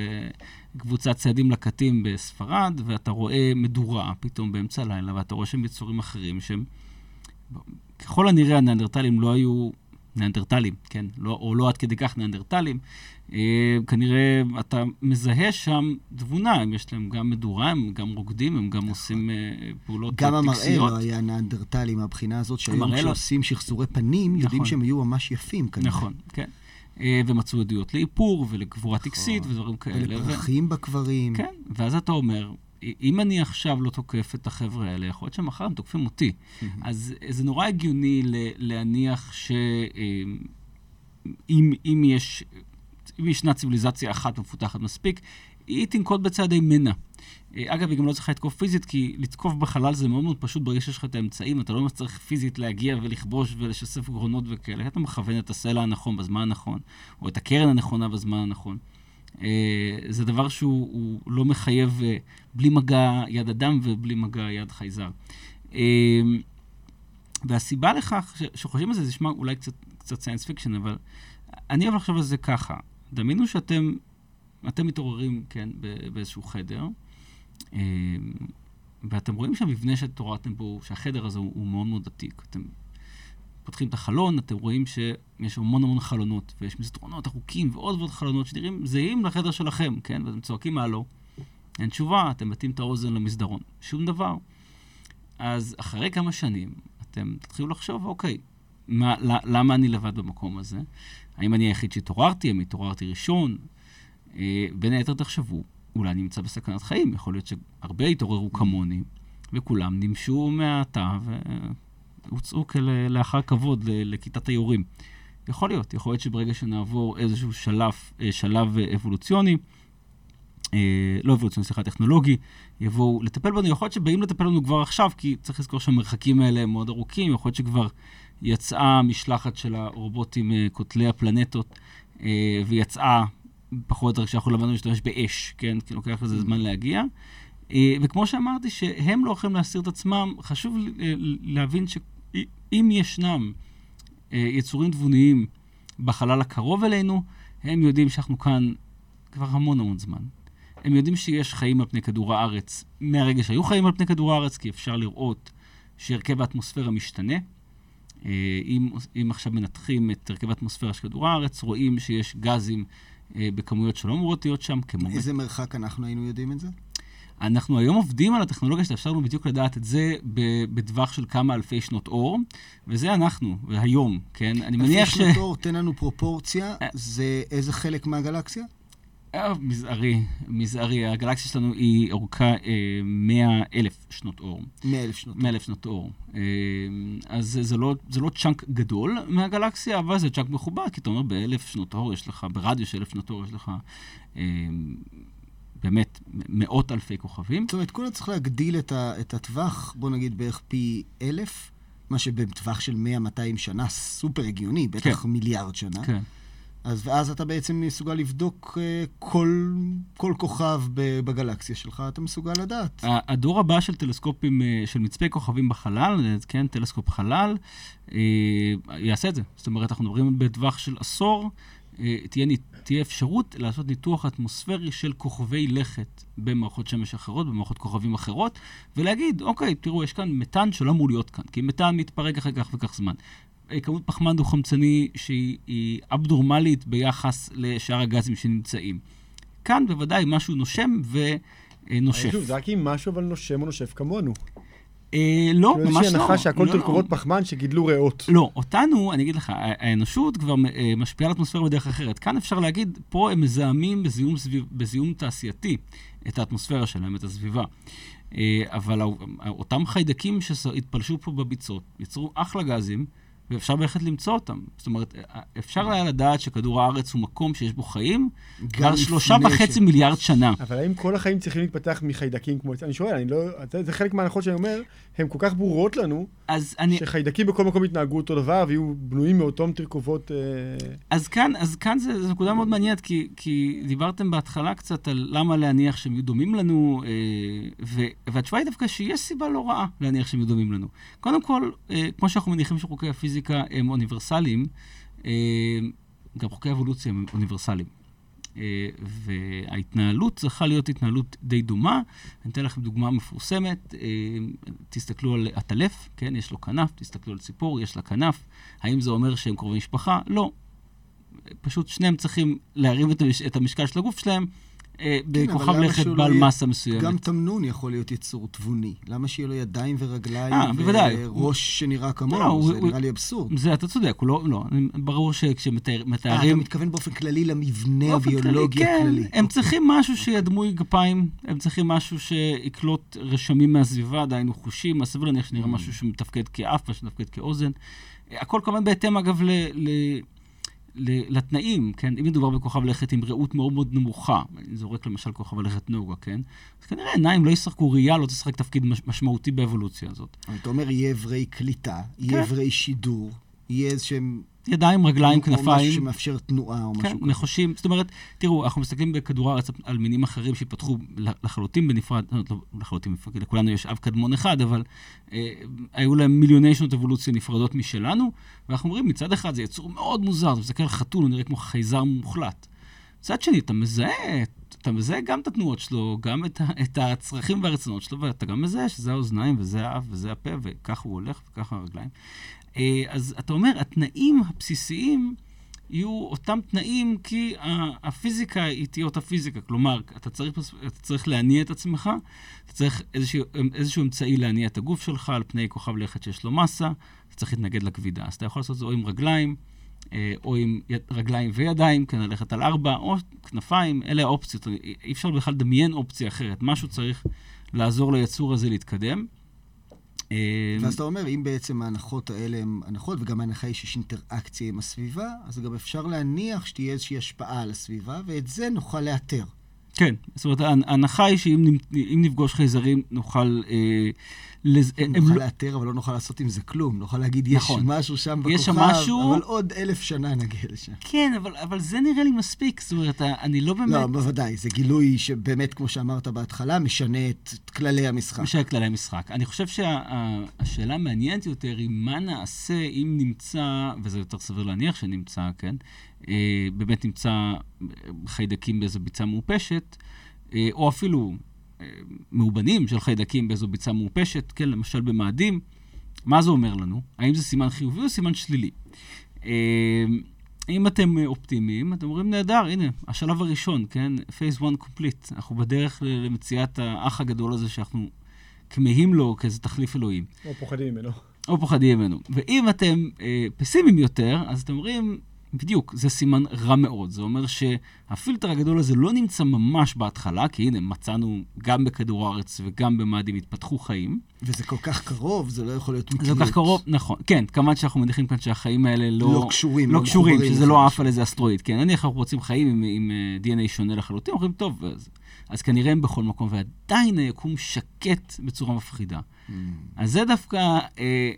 קבוצת ציידים לקטים בספרד, ואתה רואה מדורה פתאום באמצע הלילה, ואתה רואה שם יצורים אחרים שהם, ככל הנראה הניאנדרטלים לא היו ניאנדרטלים, כן? לא, או לא עד כדי כך ניאנדרטלים. אה, כנראה אתה מזהה שם תבונה, הם יש להם גם מדורה, הם גם רוקדים, הם גם עושים אה, פעולות נכון. גם המראה טקסיות. לא היה ניאנדרטלי מהבחינה הזאת, שהיום המראה לא- כשעושים שחזורי פנים, יודעים נכון. שהם היו ממש יפים כנראה. נכון, כן. אה, ומצאו עדויות לאיפור ולגבורה טקסית נכון. ודברים כאלה. ו- ולפרחים בקברים. כן, ואז אתה אומר, אם אני עכשיו לא תוקף את החבר'ה האלה, יכול להיות שמחר הם תוקפים אותי. אז זה נורא הגיוני להניח שאם אם יש, אם ישנה ציוויליזציה אחת מפותחת מספיק, היא תנקוט בצעדי מנע. אה, אגב, היא גם לא צריכה לתקוף פיזית, כי לתקוף בחלל זה מאוד מאוד פשוט ברגע שיש לך את האמצעים, אתה לא ממש צריך פיזית להגיע ולכבוש ולשסף גרונות וכאלה, אתה מכוון את הסלע הנכון בזמן הנכון, או את הקרן הנכונה בזמן הנכון. אה, זה דבר שהוא הוא לא מחייב אה, בלי מגע יד אדם ובלי מגע יד חייזר. והסיבה לכך שחושבים על זה, זה נשמע אולי קצת, קצת science fiction, אבל אני אוהב לחשוב על זה ככה. דמיינו שאתם אתם מתעוררים, כן, באיזשהו חדר, ואתם רואים שהמבנה שהתעוררתם בו, שהחדר הזה הוא, הוא מאוד מאוד עתיק. אתם פותחים את החלון, אתם רואים שיש המון המון חלונות, ויש מסדרונות ארוכים ועוד ועוד חלונות שנראים זהים לחדר שלכם, כן? ואתם צועקים הלו. אין תשובה, אתם מטים את האוזן למסדרון. שום דבר. אז אחרי כמה שנים, אתם תתחילו לחשוב, אוקיי, מה, למה אני לבד במקום הזה? האם אני היחיד שהתעוררתי? האם התעוררתי ראשון? אה, בין היתר תחשבו, אולי נמצא בסכנת חיים, יכול להיות שהרבה התעוררו כמוני, וכולם נמשו מהתא והוצאו לאחר כבוד לכיתת היורים. יכול להיות, יכול להיות שברגע שנעבור איזשהו שלב, אה, שלב אה, אבולוציוני, אה, לא אבולוציוני, סליחה, טכנולוגי, יבואו לטפל בנו. יכול להיות שבאים לטפל בנו כבר עכשיו, כי צריך לזכור שהמרחקים האלה הם מאוד ארוכים, יכול להיות שכבר יצאה משלחת של הרובוטים קוטלי הפלנטות, ויצאה פחות או יותר כשאנחנו למדנו להשתמש באש, כן? כי לוקח לזה זמן להגיע. וכמו שאמרתי, שהם לא יכולים להסיר את עצמם, חשוב להבין שאם ישנם יצורים תבוניים בחלל הקרוב אלינו, הם יודעים שאנחנו כאן כבר המון המון זמן. הם יודעים שיש חיים על פני כדור הארץ מהרגע שהיו חיים על פני כדור הארץ, כי אפשר לראות שהרכב האטמוספירה משתנה. אה, אם, אם עכשיו מנתחים את הרכב האטמוספירה של כדור הארץ, רואים שיש גזים אה, בכמויות שלא אמורות להיות שם, כמו... איזה מרחק אנחנו היינו יודעים את זה? אנחנו היום עובדים על הטכנולוגיה שתאפשר לנו בדיוק לדעת את זה בטווח של כמה אלפי שנות אור, וזה אנחנו, והיום, כן? אני מניח ש... אלפי שנות אור, תן לנו פרופורציה, אה. זה איזה חלק מהגלקסיה? אה, מזערי, מזערי. הגלקסיה שלנו היא אורכה אה, 100 אלף שנות אור. 100 אלף שנות אור. 100 אלף שנות אור. אה, אז זה לא, זה לא צ'אנק גדול מהגלקסיה, אבל זה צ'אנק מכובד, כי אתה אומר באלף שנות אור יש לך, ברדיוס של אלף שנות אור יש לך אה, באמת מאות אלפי כוכבים. זאת אומרת, כולה צריך להגדיל את, ה, את הטווח, בוא נגיד בערך פי אלף, מה שבטווח של 100-200 שנה סופר הגיוני, בטח כן. מיליארד שנה. כן. אז ואז אתה בעצם מסוגל לבדוק uh, כל, כל כוכב בגלקסיה שלך, אתה מסוגל לדעת. הדור הבא של טלסקופים, uh, של מצפי כוכבים בחלל, כן, טלסקופ חלל, יעשה את זה. זאת אומרת, אנחנו מדברים בטווח של עשור, תהיה, תהיה אפשרות לעשות ניתוח אטמוספרי של כוכבי לכת במערכות שמש אחרות, במערכות כוכבים אחרות, ולהגיד, אוקיי, תראו, יש כאן מתאן שלא אמור להיות כאן, כי מתאן מתפרק אחרי כך וכך זמן. כמות פחמן דו-חמצני שהיא אבדורמלית ביחס לשאר הגזים שנמצאים. כאן בוודאי משהו נושם ונושף. שוב, זה רק אם משהו אבל נושם או נושף כמונו. אה, לא, ממש לא. כאילו איזושהי הנחה שהכל לא, תרכובות לא. פחמן שגידלו ריאות. לא, אותנו, אני אגיד לך, האנושות כבר אה, משפיעה על האטמוספירה בדרך אחרת. כאן אפשר להגיד, פה הם מזהמים בזיהום, סביב, בזיהום תעשייתי את האטמוספירה שלהם, את הסביבה. אה, אבל אותם חיידקים שהתפלשו פה בביצות, יצרו אחלה גזים. ואפשר בהחלט למצוא אותם. זאת אומרת, אפשר היה לדעת שכדור הארץ הוא מקום שיש בו חיים כבר שלושה וחצי ש... מיליארד שנה. אבל האם כל החיים צריכים להתפתח מחיידקים כמו... אני שואל, אני לא... זה חלק מההנחות שאני אומר, הן כל כך ברורות לנו, אני... שחיידקים בכל מקום יתנהגו אותו דבר ויהיו בנויים מאותם תרכובות... אה... אז כאן, אז כאן זו נקודה מאוד מעניינת, כי, כי דיברתם בהתחלה קצת על למה להניח שהם יהיו דומים לנו, אה, ו... והתשובה היא דווקא שיש סיבה לא רעה להניח שהם יהיו דומים לנו. קודם כל, אה, כמו שאנחנו מניחים שחוקי הפיזיקה פיזיקה הם אוניברסליים, אה, גם חוקי אבולוציה הם אוניברסליים. אה, וההתנהלות צריכה להיות התנהלות די דומה. אני אתן לכם דוגמה מפורסמת. אה, תסתכלו על עטלף, כן, יש לו כנף, תסתכלו על ציפור, יש לה כנף. האם זה אומר שהם קרובי משפחה? לא. פשוט שניהם צריכים להרים את המשקל של הגוף שלהם אה, כן, בכוכב לכת בעל לא מסה מסוימת. גם תמנון יכול להיות יצור תבוני. למה שיהיה לו ידיים ורגליים 아, אה, וראש שנראה כמוהו? לא, זה הוא, נראה לי אבסורד. זה, אתה צודק, הוא לא, לא. ברור שכשמתארים... אה, אתה מתכוון באופן כללי למבנה הביולוגי כן, הכללי. הם אוקיי. צריכים משהו שידמוי גפיים, הם צריכים משהו שיקלוט רשמים מהסביבה, דהיינו חושים, אז סביר להניח שנראה mm. משהו שמתפקד כאף, שמתפקד כאוזן. הכל כמובן בהתאם, אגב, ל... ל לתנאים, כן? אם מדובר בכוכב לכת עם ראות מאוד מאוד נמוכה, אני זורק למשל כוכב לכת נוגה, כן? אז כנראה עיניים לא ישחקו, ראייה לא תשחק תפקיד משמעותי באבולוציה הזאת. אתה אומר, יהיה אברי קליטה, יהיה אברי כן. שידור, יהיה איזה שהם ידיים, רגליים, כנפיים. או משהו שמאפשר תנועה או כן, משהו כזה. כן, נחושים. זאת אומרת, תראו, אנחנו מסתכלים בכדור הארץ על מינים אחרים שהתפתחו לחלוטין בנפרד, לא, לא לחלוטין, לכולנו יש אב קדמון אחד, אבל אה, היו להם מיליוני שנות אבולוציה נפרדות משלנו, ואנחנו אומרים, מצד אחד זה יצור מאוד מוזר, אתה מסתכל על חתול, הוא נראה כמו חייזר מוחלט. מצד שני, אתה מזהה, אתה מזהה גם את התנועות שלו, גם את, את הצרכים והרצונות שלו, ואתה גם מזהה שזה האוזניים וזה האף וזה הפה, וככה הוא הולך וככה הרגליים. אה, אז אתה אומר, התנאים הבסיסיים יהיו אותם תנאים כי הפיזיקה היא תהיה אותה פיזיקה. כלומר, אתה צריך, אתה צריך להניע את עצמך, אתה צריך איזשהו, איזשהו אמצעי להניע את הגוף שלך על פני כוכב לכת שיש לו מסה, אתה צריך להתנגד לכבידה. אז אתה יכול לעשות את זה או עם רגליים, אה, או עם רגליים וידיים, כן, ללכת על ארבע, או כנפיים, אלה האופציות. אי אפשר בכלל לדמיין אופציה אחרת. משהו צריך לעזור ליצור הזה להתקדם. אה, ואז אתה אומר, אם בעצם ההנחות האלה הן הנחות, וגם ההנחה היא שיש אינטראקציה עם הסביבה, אז גם אפשר להניח שתהיה איזושהי השפעה על הסביבה, ואת זה נוכל לאתר. כן, זאת אומרת, ההנ- ההנחה היא שאם נפגוש חייזרים, נוכל... אה, לז... נוכל לא- לאתר, אבל לא נוכל לעשות עם זה כלום. נוכל להגיד, יש נכון. משהו שם בכוכב, יש שם משהו- אבל עוד אלף שנה נגיע לשם. כן, אבל, אבל זה נראה לי מספיק. זאת אומרת, אני לא באמת... לא, בוודאי, זה גילוי שבאמת, כמו שאמרת בהתחלה, משנה את את כללי המשחק. משנה כללי המשחק. אני חושב שהשאלה המעניינת יותר היא מה נעשה אם נמצא, וזה יותר סביר להניח שנמצא, כן? אה, באמת נמצא אה, חיידקים באיזו ביצה מעופשת, אה, או אפילו מאובנים של חיידקים באיזו ביצה מעופשת, כן? למשל במאדים. מה זה אומר לנו? האם זה סימן חיובי או סימן שלילי? אה, אם אתם אופטימיים, אתם אומרים, נהדר, הנה, השלב הראשון, כן? phase one complete. אנחנו בדרך למציאת האח הגדול הזה שאנחנו כמהים לו כאיזה תחליף אלוהים, או פוחדים ממנו. או פוחדים ממנו. ואם אתם אה, פסימיים יותר, אז אתם אומרים, בדיוק, זה סימן רע מאוד. זה אומר שהפילטר הגדול הזה לא נמצא ממש בהתחלה, כי הנה, מצאנו גם בכדור הארץ וגם במאדים התפתחו חיים. וזה כל כך קרוב, זה לא יכול להיות זה מקריות. כל כך קרוב, נכון. כן, כמובן שאנחנו מניחים כאן שהחיים האלה לא... לא קשורים, לא לא קשורים, שזה לא. עף על איזה אסטרואיד. כן, נניח אנחנו רוצים חיים עם, עם אה, DNA שונה לחלוטין, אומרים, טוב, אז, אז כנראה הם בכל מקום, ועדיין היקום שקט בצורה מפחידה. Mm. אז זה דווקא... אה,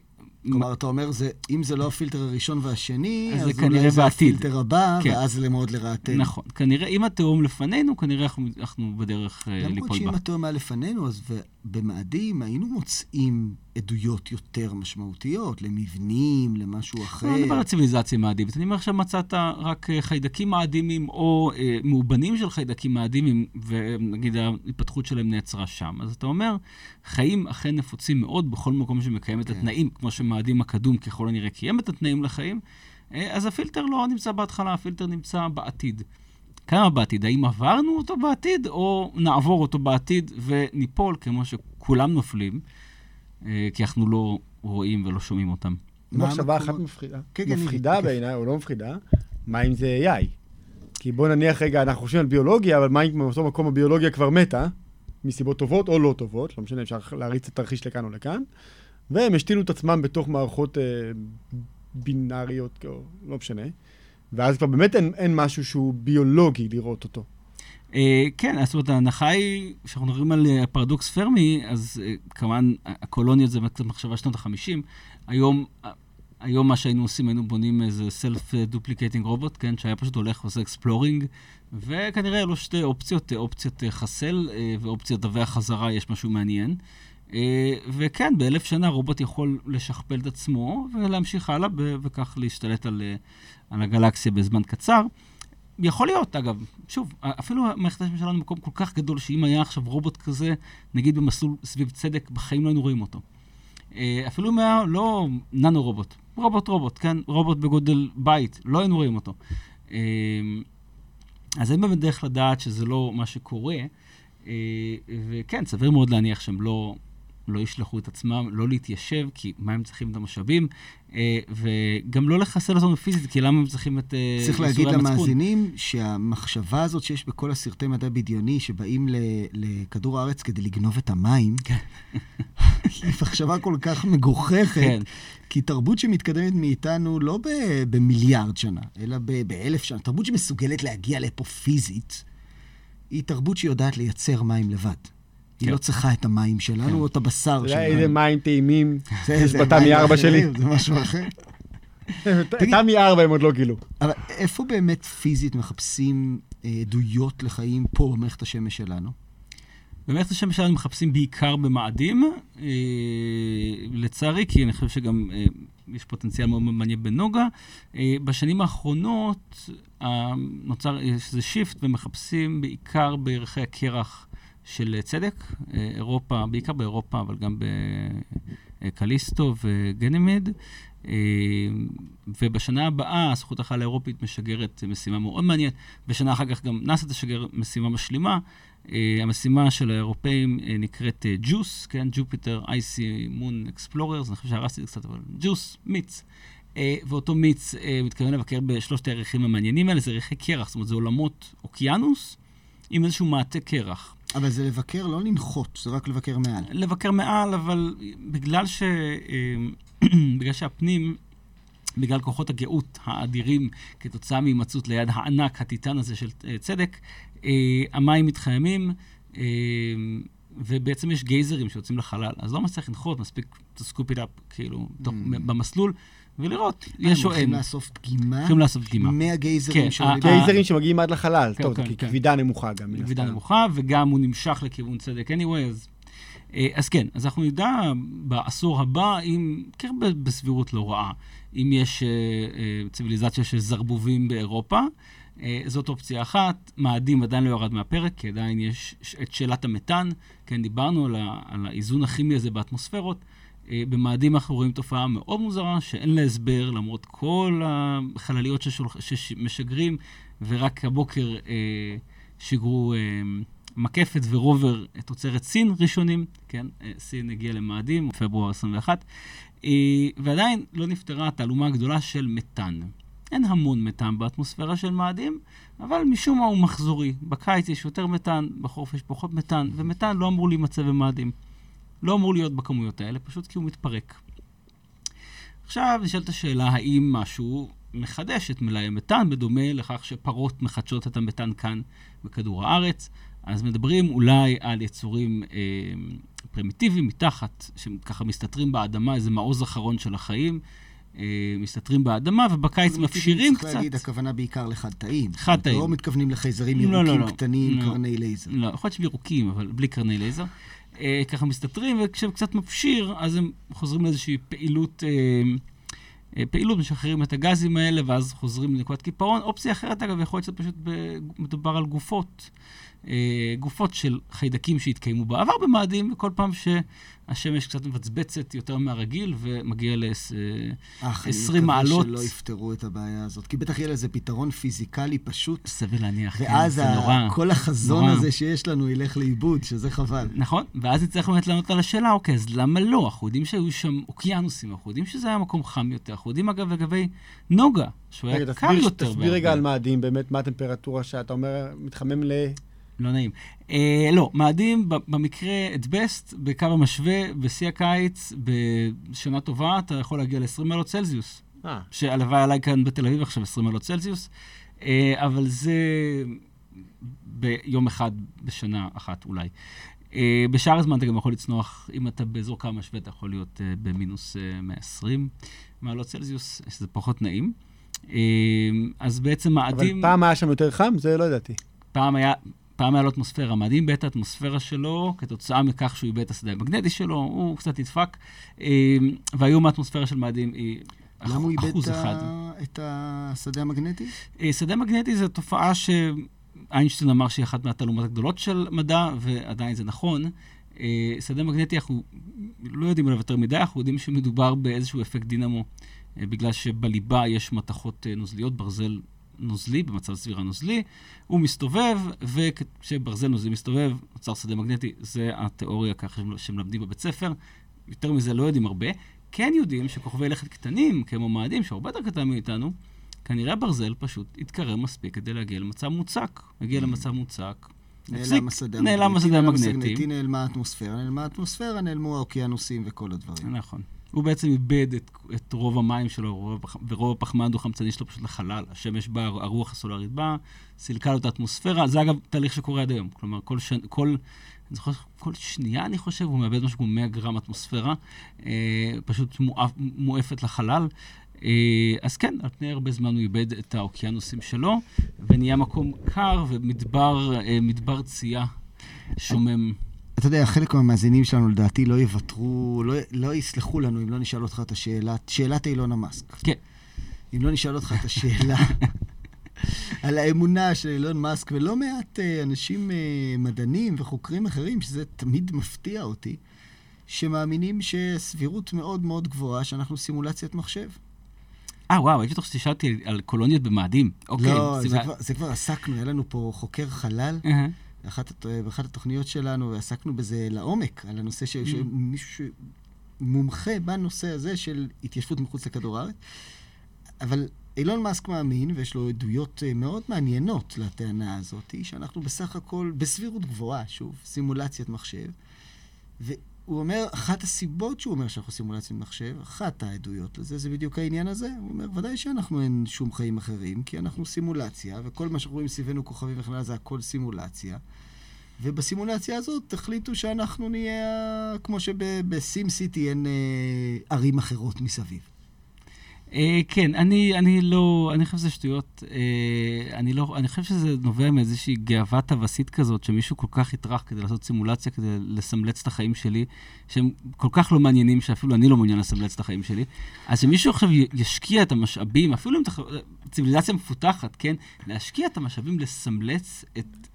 כלומר, אתה אומר, זה, אם זה לא הפילטר הראשון והשני, אז אז, זה אולי זה בעתיד. הפילטר הבא, כן. ואז זה מאוד לרעתנו. נכון. כנראה, אם התהום לפנינו, כנראה אנחנו, אנחנו בדרך אה, למרות ליפול שאם בה. התהום היה לפנינו, אז במאדים היינו מוצאים עדויות יותר משמעותיות, למבנים, למשהו אחר. לא מדבר על ציוויליזציה מאדימית, אני אומר עכשיו מצאת רק אה, חיידקים מאדימים או אה, מאובנים של חיידקים מאדימים, ונגיד ההתפתחות שלהם נעצרה שם. אז אתה אומר, חיים אכן נפוצים מאוד בכל מקום שמקיים את כן. התנאים, כמו שמאדים הקדום ככל הנראה קיים את התנאים לחיים, אה, אז הפילטר לא נמצא בהתחלה, הפילטר נמצא בעתיד. כמה בעתיד? האם עברנו אותו בעתיד, או נעבור אותו בעתיד וניפול כמו שכולם נופלים, אה, כי אנחנו לא רואים ולא שומעים אותם. מחשבה אחת מפחידה. כן, כן, מפחידה בכיף. בעיניי, או לא מפחידה, מה אם זה AI? כי בוא נניח רגע, אנחנו חושבים על ביולוגיה, אבל מה אם באותו מקום הביולוגיה כבר מתה, מסיבות טובות או לא טובות, לא משנה, אפשר להריץ את התרחיש לכאן או לכאן, והם השתילו את עצמם בתוך מערכות אה, בינאריות, או לא משנה, ואז כבר באמת אין, אין משהו שהוא ביולוגי לראות אותו. אה, כן, זאת אומרת, ההנחה היא, כשאנחנו מדברים על אה, הפרדוקס פרמי, אז אה, כמובן, הקולוניות זה מחשבה שנות ה-50. היום, היום מה שהיינו עושים, היינו בונים איזה self-duplicating רובוט, כן, שהיה פשוט הולך ועושה exploring, וכנראה היו לו שתי אופציות, אופציית חסל אה, ואופציית דווח חזרה, יש משהו מעניין. אה, וכן, באלף שנה רובוט יכול לשכפל את עצמו ולהמשיך הלאה, וכך להשתלט על, על הגלקסיה בזמן קצר. יכול להיות, אגב, שוב, אפילו מערכת השם שלנו במקום כל כך גדול, שאם היה עכשיו רובוט כזה, נגיד במסלול סביב צדק, בחיים לא היינו רואים אותו. אה, אפילו אם היה לא ננו רובוט, רובוט רובוט, כן? רובוט בגודל בית, לא היינו רואים אותו. אה, אז אין באמת דרך לדעת שזה לא מה שקורה, אה, וכן, סביר מאוד להניח שהם לא... לא ישלחו את עצמם, לא להתיישב, כי מה הם צריכים את המשאבים, אה, וגם לא לחסל אותנו פיזית, כי למה הם צריכים את אה, צריך להגיד ייסורי? למאזינים שהמחשבה הזאת שיש בכל הסרטי מדע בדיוני שבאים ל- לכדור הארץ כדי לגנוב את המים, היא מחשבה כל כך מגוחכת, כן. כי תרבות שמתקדמת מאיתנו לא ב- במיליארד שנה, אלא ב- באלף שנה, תרבות שמסוגלת להגיע לפה פיזית, היא תרבות שיודעת לייצר מים לבד. היא כן. לא צריכה את המים שלנו כן. או את הבשר אתה יודע שלנו. איזה מים טעימים זה- יש בתמי ארבע שלי? זה משהו אחר. תמי ארבע הם עוד לא גילו. אבל איפה באמת פיזית מחפשים אה, עדויות לחיים פה במערכת השמש שלנו? במערכת השמש שלנו מחפשים בעיקר במאדים, אה, לצערי, כי אני חושב שגם אה, יש פוטנציאל מאוד מעניין בנוגה. בשנים האחרונות נוצר איזה שיפט ומחפשים בעיקר בערכי הקרח של אה, צדק, אה, אירופה, בעיקר באירופה, אבל גם בקליסטו וגנימיד. אה, ובשנה הבאה הזכות החלל האירופית משגרת משימה מאוד מעניינת. בשנה אחר כך גם נאס"א תשגר משימה משלימה. Uh, המשימה של האירופאים נקראת JUICE, כן? Jupiter IC Moon Explorers, אני חושב שהרסתי את זה קצת, אבל JUICE, מיץ. ואותו מיץ מתכוון לבקר בשלושת הירחים המעניינים האלה, זה ירחי קרח, זאת אומרת, זה עולמות אוקיינוס עם איזשהו מעטה קרח. אבל זה לבקר, לא לנחות, זה רק לבקר מעל. לבקר מעל, אבל בגלל, ש... אה, בגלל שהפנים, בגלל כוחות הגאות האדירים כתוצאה מהימצאות ליד הענק, הטיטן הזה של אה, צדק, אה, המים מתחממים, אה, ובעצם יש גייזרים שיוצאים לחלל. אז לא מצליח לנחות, מספיק to scoop it up, כאילו, תוך, Mm. במסלול, ולראות, הם יש או הולכים אין. לאסוף דגימה הולכים לאסוף דגימה. מהגייזרים כן, שעולים. אה, גייזרים שמגיעים עד לחלל, כן, טוב, כן, כי. כבידה נמוכה גם. כבידה. נמוכה, וגם הוא נמשך לכיוון צדק anyway, אז... אה, אז כן, אז אנחנו נדע בעשור הבא, אם, כן בסבירות לא רעה, אם יש אה, אה, ציוויליזציה של זרבובים באירופה, אה, זאת אופציה אחת. מאדים עדיין לא ירד מהפרק, כי עדיין יש את שאלת המתאן. כן, דיברנו על, ה, על האיזון הכימי הזה באטמוספירות. אה, במאדים אנחנו רואים תופעה מאוד מוזרה, שאין לה הסבר, למרות כל החלליות ששולח, שמשגרים, ורק הבוקר אה, שיגרו אה, מקפת ורובר תוצרת סין ראשונים, כן, אה, סין הגיעה למאדים, פברואר 21, אה, ועדיין לא נפתרה התעלומה הגדולה של מתאן. אין המון מתאן באטמוספירה של מאדים, אבל משום מה הוא מחזורי. בקיץ יש יותר מתאן, בחורף יש פחות מתאן, ומתאן לא אמור להימצא במאדים. לא אמור להיות בכמויות האלה, פשוט כי הוא מתפרק. עכשיו נשאלת השאלה, האם משהו מחדש את מלאי המתאן, בדומה לכך שפרות מחדשות את המתאן כאן בכדור הארץ? אז מדברים אולי על יצורים אה, פרימיטיביים מתחת, שככה מסתתרים באדמה, איזה מעוז אחרון של החיים, אה, מסתתרים באדמה, ובקיץ מפשירים צריך קצת. להגיד, הכוונה בעיקר לחד תאים. חד תאים. לא מתכוונים לחייזרים לא, לא, ירוקים לא. קטנים, לא. קרני לייזר. לא, יכול להיות שהם ירוקים, אבל בלי קרני לייזר. אה, ככה מסתתרים, וכשהם קצת מפשיר, אז הם חוזרים לאיזושהי פעילות, אה, אה, פעילות, משחררים את הגזים האלה, ואז חוזרים לנקודת קיפאון. אופציה אחרת, אגב, יכול להיות שפשוט ב- מדובר על גופות. אה, גופות של חיידקים שהתקיימו בעבר במאדים, וכל פעם שהשמש קצת מבצבצת יותר מהרגיל, ומגיע לס... אה, אך, 20 אני מעלות. מקווה שלא יפתרו את הבעיה הזאת, כי בטח יהיה לזה פתרון פיזיקלי פשוט, סביר להניח, כן, ואז זה ה- נורא. כל החזון נורא. הזה שיש לנו ילך לאיבוד, שזה חבל. נכון, ואז נצטרך באמת לענות על השאלה, אוקיי, אז למה לא? אנחנו יודעים שהיו שם אוקיינוסים, אנחנו יודעים שזה היה מקום חם יותר, אנחנו יודעים אגב לגבי נוגה, שהוא היה קר יותר. תסביר רגע. על מאדים, באמת, מה הטמפרטורה שאתה אומר, מתחמם ל... לא נעים. אה, לא, מאדים במקרה, את בסט, בקו המשווה, בשיא הקיץ, בשנה טובה, אתה יכול להגיע ל-20 מעלות צלזיוס. אה, שהלוואי עליי כאן בתל אביב עכשיו 20 מעלות צלזיוס, אה, אבל זה ביום אחד בשנה אחת אולי. אה, בשאר הזמן אתה גם יכול לצנוח, אם אתה באזור קו המשווה, אתה יכול להיות אה, במינוס אה, 120 מעלות צלזיוס, שזה פחות נעים. אה, אז בעצם אבל מאדים, פעם היה שם יותר חם? זה לא ידעתי. פעם היה... פעם היה לו אטמוספירה, מאדים בעת האטמוספירה שלו, כתוצאה מכך שהוא איבד את השדה המגנטי שלו, הוא קצת נדפק, אה, והיום האטמוספירה של מאדים היא למה הוא איבד את השדה המגנטי? אה, שדה מגנטי זו תופעה שאיינשטיין אמר שהיא אחת מהתעלומות הגדולות של מדע, ועדיין זה נכון. אה, שדה מגנטי, אנחנו לא יודעים עליו יותר מדי, אנחנו יודעים שמדובר באיזשהו אפקט דינמו, בגלל שבליבה יש מתכות נוזליות, ברזל נוזלי, במצב סבירה נוזלי, הוא מסתובב, וכשברזל נוזלי מסתובב, נוצר שדה מגנטי, זה התיאוריה ככה שמלמדים בבית ספר. יותר מזה לא יודעים הרבה. כן יודעים שכוכבי לכת קטנים, כמו מאדים, שהוא הרבה יותר קטן מאיתנו, כנראה הברזל פשוט התקרב מספיק כדי להגיע למצב מוצק. הגיע למצב מוצק, נעלם השדה נעלם השדה המגנטי. נעלמה האטמוספירה, נעלמה האטמוספירה, נעלמו האוקיינוסים וכל הדברים. נכון. הוא בעצם איבד את, את רוב המים שלו, רוב, ורוב הפחמן הדו-חמצני שלו פשוט לחלל. השמש באה, הרוח הסולארית באה, סילקה לו את האטמוספירה. זה אגב תהליך שקורה עד היום. כלומר, כל, ש... כל, אני זוכר, כל שנייה, אני חושב, הוא מאבד משהו כמו 100 גרם אטמוספירה, אה, פשוט מואף, מואפת לחלל. אה, אז כן, על פני הרבה זמן הוא איבד את האוקיינוסים שלו, ונהיה מקום קר ומדבר אה, צייה שומם. אתה יודע, חלק מהמאזינים שלנו לדעתי לא יוותרו, לא, לא יסלחו לנו אם לא נשאל אותך את השאלה, שאלת אילון המאסק. כן. אם לא נשאל אותך את השאלה על האמונה של אילון מאסק, ולא מעט אה, אנשים אה, מדענים וחוקרים אחרים, שזה תמיד מפתיע אותי, שמאמינים שסבירות מאוד מאוד גבוהה שאנחנו סימולציית מחשב. אה, וואו, הייתי בטוח שתשאלתי על- קולוניות במאדים. אוקיי. לא, זה כבר, זה כבר עסקנו, היה לנו פה חוקר חלל. אהה. באחת, הת- באחת התוכניות שלנו, ועסקנו בזה לעומק, על הנושא של Mm. שמישהו מומחה בנושא הזה של התיישבות מחוץ לכדור הארץ. אבל אילון מאסק מאמין, ויש לו עדויות אה, מאוד מעניינות לטענה הזאת, שאנחנו בסך הכל, בסבירות גבוהה, שוב, סימולציית מחשב, והוא אומר, אחת הסיבות שהוא אומר שאנחנו סימולציית מחשב, אחת העדויות לזה, זה בדיוק העניין הזה. הוא אומר, ודאי שאנחנו אין שום חיים אחרים, כי אנחנו סימולציה, וכל מה שאנחנו רואים סביבנו כוכבים וכן הלאה זה הכל סימולציה. ובסימולציה הזאת תחליטו שאנחנו נהיה, כמו שבסים סיטי אין אה, ערים אחרות מסביב. אה, כן, אני, אני לא, אני חושב שזה שטויות. אה, אני לא, אני חושב שזה נובע מאיזושהי גאווה טווסית כזאת, שמישהו כל כך יטרח כדי לעשות סימולציה, כדי לסמלץ את החיים שלי, שהם כל כך לא מעניינים, שאפילו אני לא מעוניין לסמלץ את החיים שלי. אז שמישהו עכשיו ישקיע את המשאבים, אפילו אם ציוויליזציה מפותחת, כן? להשקיע את המשאבים לסמלץ את...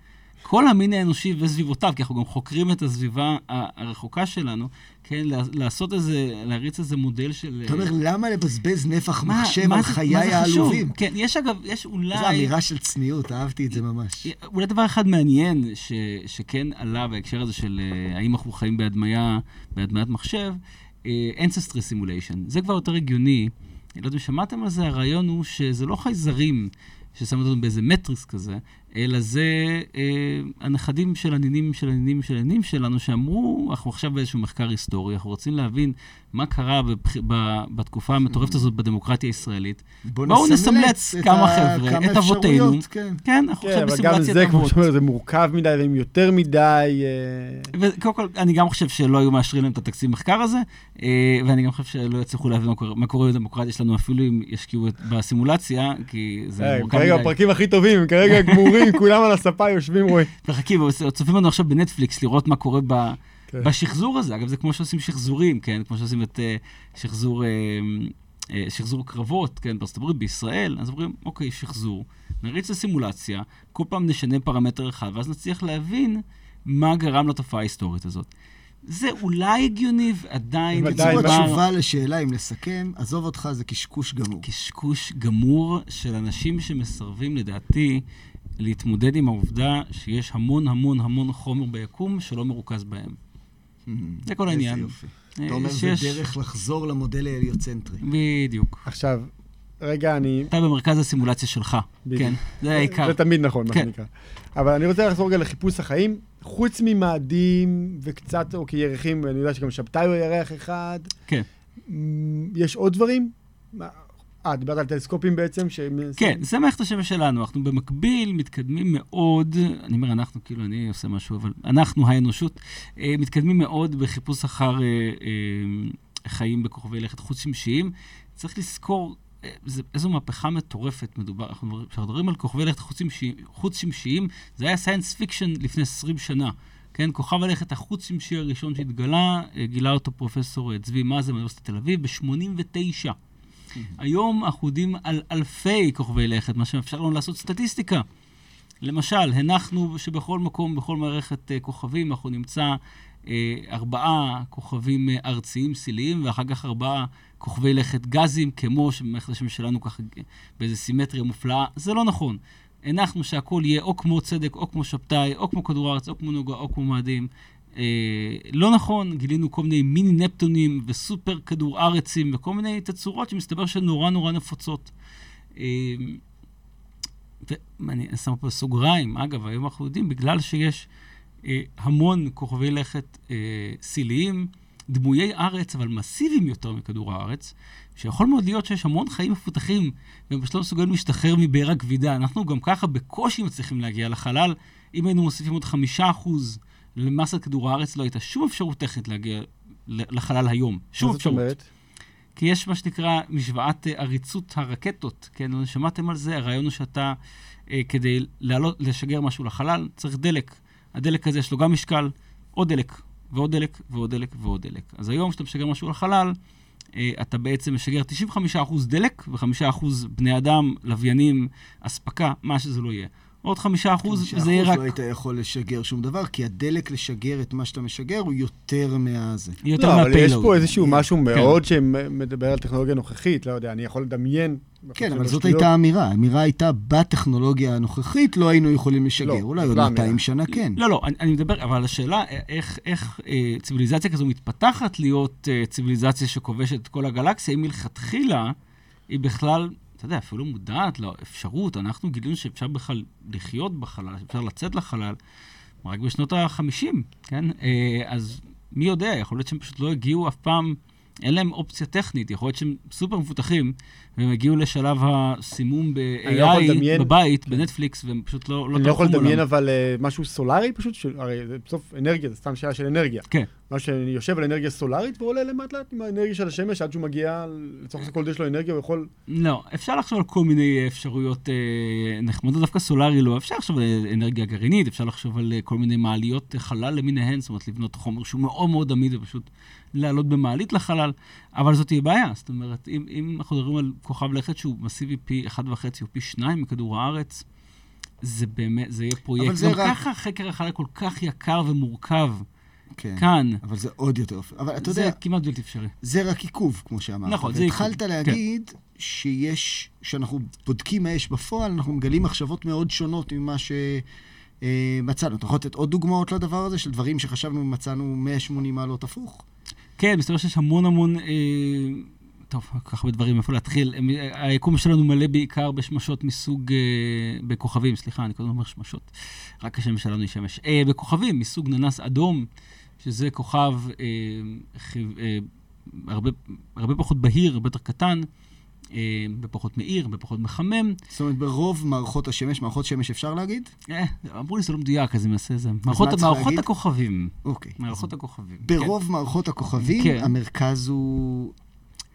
כל המין האנושי וסביבותיו, כי אנחנו גם חוקרים את הסביבה הרחוקה שלנו, כן, לעשות איזה, להריץ איזה מודל של... אתה אומר, למה לבזבז נפח מחשב על חיי העלובים? כן, יש אגב, יש אולי... זו אמירה של צניעות, אהבתי את זה ממש. אולי דבר אחד מעניין, ש, שכן עלה בהקשר הזה של uh, האם אנחנו חיים בהדמיה, בהדמיית מחשב, ancestry simulation. זה כבר יותר הגיוני. אני לא יודע אם שמעתם על זה, הרעיון הוא שזה לא חייזרים ששם אותנו באיזה מטריס כזה, אלא זה אה, הנכדים של הנינים של הנינים של הנינים שלנו, שאמרו, אנחנו עכשיו באיזשהו מחקר היסטורי, אנחנו רוצים להבין מה קרה בבח... ב... בתקופה המטורפת הזאת בדמוקרטיה הישראלית. בוא בואו נסמלץ כמה חבר'ה, את אבותינו. כן, כן אנחנו כן, עכשיו בסימולציית אבות. אבל גם זה, כמו שאומר, זה מורכב מדי ועם יותר מדי... אה... וקודם כל, אני גם חושב שלא היו מאשרים להם את התקציב מחקר הזה, אה, ואני גם חושב שלא יצליחו להבין מה קורה, מה קורה בדמוקרטיה שלנו, אפילו אם ישקיעו בסימולציה, כי זה אה, מורכב מדי. כרגע הפרקים הכי טובים, כרגע גמורים, כולם על הספה יושבים, רואים. מחכים, צופים לנו עכשיו בנטפליקס לראות מה קורה ב... כן. בשחזור הזה. אגב, זה כמו שעושים שחזורים, כן? כמו שעושים את uh, שחזור, uh, uh, שחזור קרבות, כן? בארצות הברית, בישראל, אז אומרים, אוקיי, שחזור, נריץ לסימולציה, כל פעם נשנה פרמטר אחד, ואז נצליח להבין מה גרם לתופעה ההיסטורית הזאת. זה אולי הגיוני, ועדיין... בקיצור, התשובה לשאלה, אם לסכם, עזוב אותך, זה קשקוש גמור. קשקוש גמור של אנשים שמסרבים, לדעתי, להתמודד עם העובדה שיש המון המון המון חומר ביקום שלא מרוכז בהם. זה כל העניין. איזה יופי. אה, אתה אומר, זה דרך לחזור למודל ההליוצנטרי. בדיוק. עכשיו, רגע, אני... אתה במרכז הסימולציה שלך. כן, זה העיקר. זה תמיד נכון, מה כן. שנקרא. אבל אני רוצה לחזור רגע לחיפוש החיים. חוץ ממאדים וקצת, או כירחים, אני יודע שגם שבתאי הוא ירח אחד. כן. יש עוד דברים? אה, דיברת על טלסקופים בעצם? ש... כן, זה מערכת השמש שלנו. אנחנו במקביל מתקדמים מאוד, אני אומר אנחנו, כאילו אני עושה משהו, אבל אנחנו, האנושות, אה, מתקדמים מאוד בחיפוש אחר אה, אה, חיים בכוכבי לכת חוץ-שמשיים. צריך לזכור איזו מהפכה מטורפת מדובר. אנחנו מדברים על כוכבי לכת חוץ-שמשיים, זה היה science fiction לפני 20 שנה. כן, כוכב הלכת החוץ-שמשי הראשון שהתגלה, גילה אותו פרופסור צבי מזא"ה מאוניברסיטת תל אביב ב-89. היום אנחנו יודעים על אלפי כוכבי לכת, מה שמאפשר לנו לעשות סטטיסטיקה. למשל, הנחנו שבכל מקום, בכל מערכת אה, כוכבים, אנחנו נמצא אה, ארבעה כוכבים uh, ארציים סיליים, ואחר כך ארבעה כוכבי לכת גזים, כמו שמערכת השמש שלנו ככה באיזו סימטריה מופלאה. זה לא נכון. הנחנו שהכל יהיה או כמו צדק, או כמו שבתאי, או כמו כדור הארץ, או כמו נוגה, או כמו מאדים. אה, לא נכון, גילינו כל מיני מיני נפטונים וסופר כדור ארצים וכל מיני תצורות שמסתבר שהן נורא נורא נפוצות. אה, ואני שם פה סוגריים, אגב, היום אנחנו יודעים, בגלל שיש אה, המון כוכבי לכת אה, סיליים, דמויי ארץ, אבל מסיביים יותר מכדור הארץ, שיכול מאוד להיות שיש המון חיים מפותחים, והם פשוט לא מסוגלים להשתחרר מבאר הכבידה. אנחנו גם ככה בקושי מצליחים להגיע לחלל. אם היינו מוסיפים עוד חמישה אחוז למסת כדור הארץ לא הייתה שום אפשרות טכנית להגיע לחלל היום. שום אפשרות. מה זאת אומרת? כי יש מה שנקרא משוואת אה, עריצות הרקטות, כן? לא שמעתם על זה? הרעיון הוא שאתה, אה, כדי לעלות, לשגר משהו לחלל, צריך דלק. הדלק הזה יש לו גם משקל, עוד דלק, ועוד דלק, ועוד דלק, ועוד דלק. אז היום כשאתה משגר משהו לחלל, אה, אתה בעצם משגר 95% דלק ו-5% בני אדם, לוויינים, אספקה, מה שזה לא יהיה. עוד חמישה אחוז, וזה יהיה רק... לא היית יכול לשגר שום דבר, כי הדלק לשגר את מה שאתה משגר הוא יותר מהזה. יותר לא, אבל יש פה איזשהו משהו כן. מאוד שמדבר על טכנולוגיה נוכחית, לא יודע, אני יכול לדמיין... כן, אבל זאת הייתה האמירה. האמירה הייתה, בטכנולוגיה הנוכחית לא היינו יכולים לשגר. לא, אולי עוד 200 שנה כן. לא, לא, אני, אני מדבר, אבל השאלה, איך, איך אה, ציוויליזציה כזו מתפתחת להיות אה, ציוויליזציה שכובשת את כל הגלקסיה, אם מלכתחילה היא בכלל אתה יודע, אפילו מודעת לאפשרות, אנחנו גילינו שאפשר בכלל לחיות בחלל, שאפשר לצאת לחלל, רק בשנות ה-50, כן? אה, אז מי יודע, יכול להיות שהם פשוט לא הגיעו אף פעם, אין להם אופציה טכנית, יכול להיות שהם סופר מפותחים, והם הגיעו לשלב הסימום אני לא ב-AI לדמיין- בבית, בנטפליקס, והם פשוט לא... אני לא יכול לדמיין. אבל אה, משהו סולארי פשוט, הרי בסוף אנרגיה, זה סתם שאלה של אנרגיה. כן. מה שאני יושב על אנרגיה סולארית ועולה למט לאט עם האנרגיה של השמש עד שהוא מגיע, לצורך הכל יש לו אנרגיה, הוא יכול... לא, אפשר לחשוב על כל מיני אפשרויות אה, נחמדות, דווקא סולארי לא. אפשר לחשוב על אנרגיה גרעינית, אפשר לחשוב על אה, כל מיני מעליות חלל למיניהן, זאת אומרת, לבנות חומר שהוא מאוד מאוד עמיד ופשוט לעלות במעלית לחלל, אבל זאת תהיה בעיה. זאת אומרת, אם, אם אנחנו מדברים על כוכב לכת שהוא מסיבי פי 1.5 או פי 2 מכדור הארץ, זה באמת, זה יהיה פרויקט. זה גם רק- ככה חקר החלל כל כך יקר ומורכב כן. כאן. אבל זה עוד יותר... אבל אתה זה יודע, כמעט בלתי אפשרי. זה רק עיכוב, כמו שאמרת. נכון, זה והתחלת עיכוב, להגיד שיש, כשאנחנו בודקים מה יש בפועל, אנחנו מגלים מחשבות מאוד שונות ממה שמצאנו. אתה יכול לתת עוד דוגמאות לדבר הזה, של דברים שחשבנו ומצאנו 180 מעלות הפוך? כן, מסתבר שיש המון המון... אה, טוב, כל כך הרבה דברים, איפה להתחיל. אה, היקום שלנו מלא בעיקר בשמשות מסוג... אה, בכוכבים, סליחה, אני קודם אומר שמשות. רק השמש שלנו היא שמש. אה, בכוכבים מסוג ננס אדום, שזה כוכב אה, חיו, אה, הרבה, הרבה פחות בהיר, הרבה יותר קטן, אה, בפחות מאיר, בפחות מחמם. זאת אומרת, ברוב מערכות השמש, מערכות שמש אפשר להגיד? אה, אמרו לי שזה לא מדויק, אז אני מנסה זה. מערכות, מערכות? הכוכבים. אוקיי. מערכות הכוכבים. ברוב מערכות הכוכבים, כן. המרכז הוא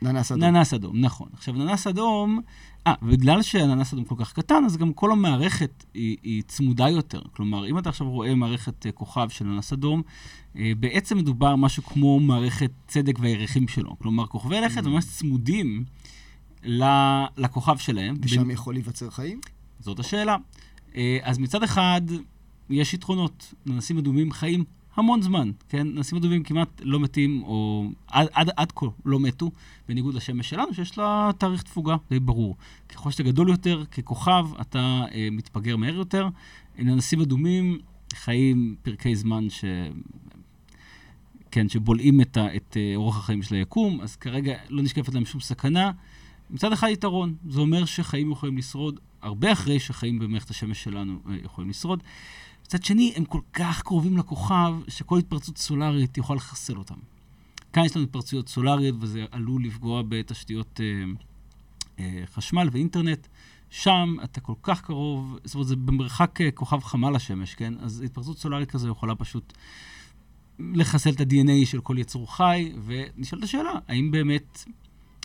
ננס אדום. ננס אדום, נכון. עכשיו, ננס אדום, אה, בגלל שהננס אדום כל כך קטן, אז גם כל המערכת היא, היא צמודה יותר. כלומר, אם אתה עכשיו רואה מערכת אה, כוכב של ננס אדום, אה, בעצם מדובר משהו כמו מערכת צדק והירחים שלו. כלומר, כוכבי לכת ממש צמודים ל- לכוכב שלהם. ושם יכול להיווצר חיים? זאת השאלה. אה, אז מצד אחד, יש יתרונות. ננסים אדומים חיים המון זמן, כן? ננסים אדומים כמעט לא מתים, או עד, עד, עד כה לא מתו, בניגוד לשמש שלנו, שיש לה תאריך תפוגה די ברור. ככל שאתה גדול יותר, ככוכב, אתה אה, מתפגר מהר יותר. ננסים אדומים חיים פרקי זמן ש... כן, שבולעים את, ה, את אה, אורח החיים של היקום, אז כרגע לא נשקפת להם שום סכנה. מצד אחד יתרון, זה אומר שחיים יכולים לשרוד הרבה אחרי שחיים במערכת השמש שלנו אה, יכולים לשרוד. מצד שני, הם כל כך קרובים לכוכב, שכל התפרצות סולארית יכולה לחסל אותם. כאן יש לנו התפרצויות סולאריות, וזה עלול לפגוע בתשתיות אה, אה, חשמל ואינטרנט. שם אתה כל כך קרוב, זאת אומרת, זה במרחק אה, כוכב חמה לשמש, כן? אז התפרצות סולארית כזו יכולה פשוט לחסל את ה-DNA של כל יצור חי, ונשאלת השאלה, האם באמת,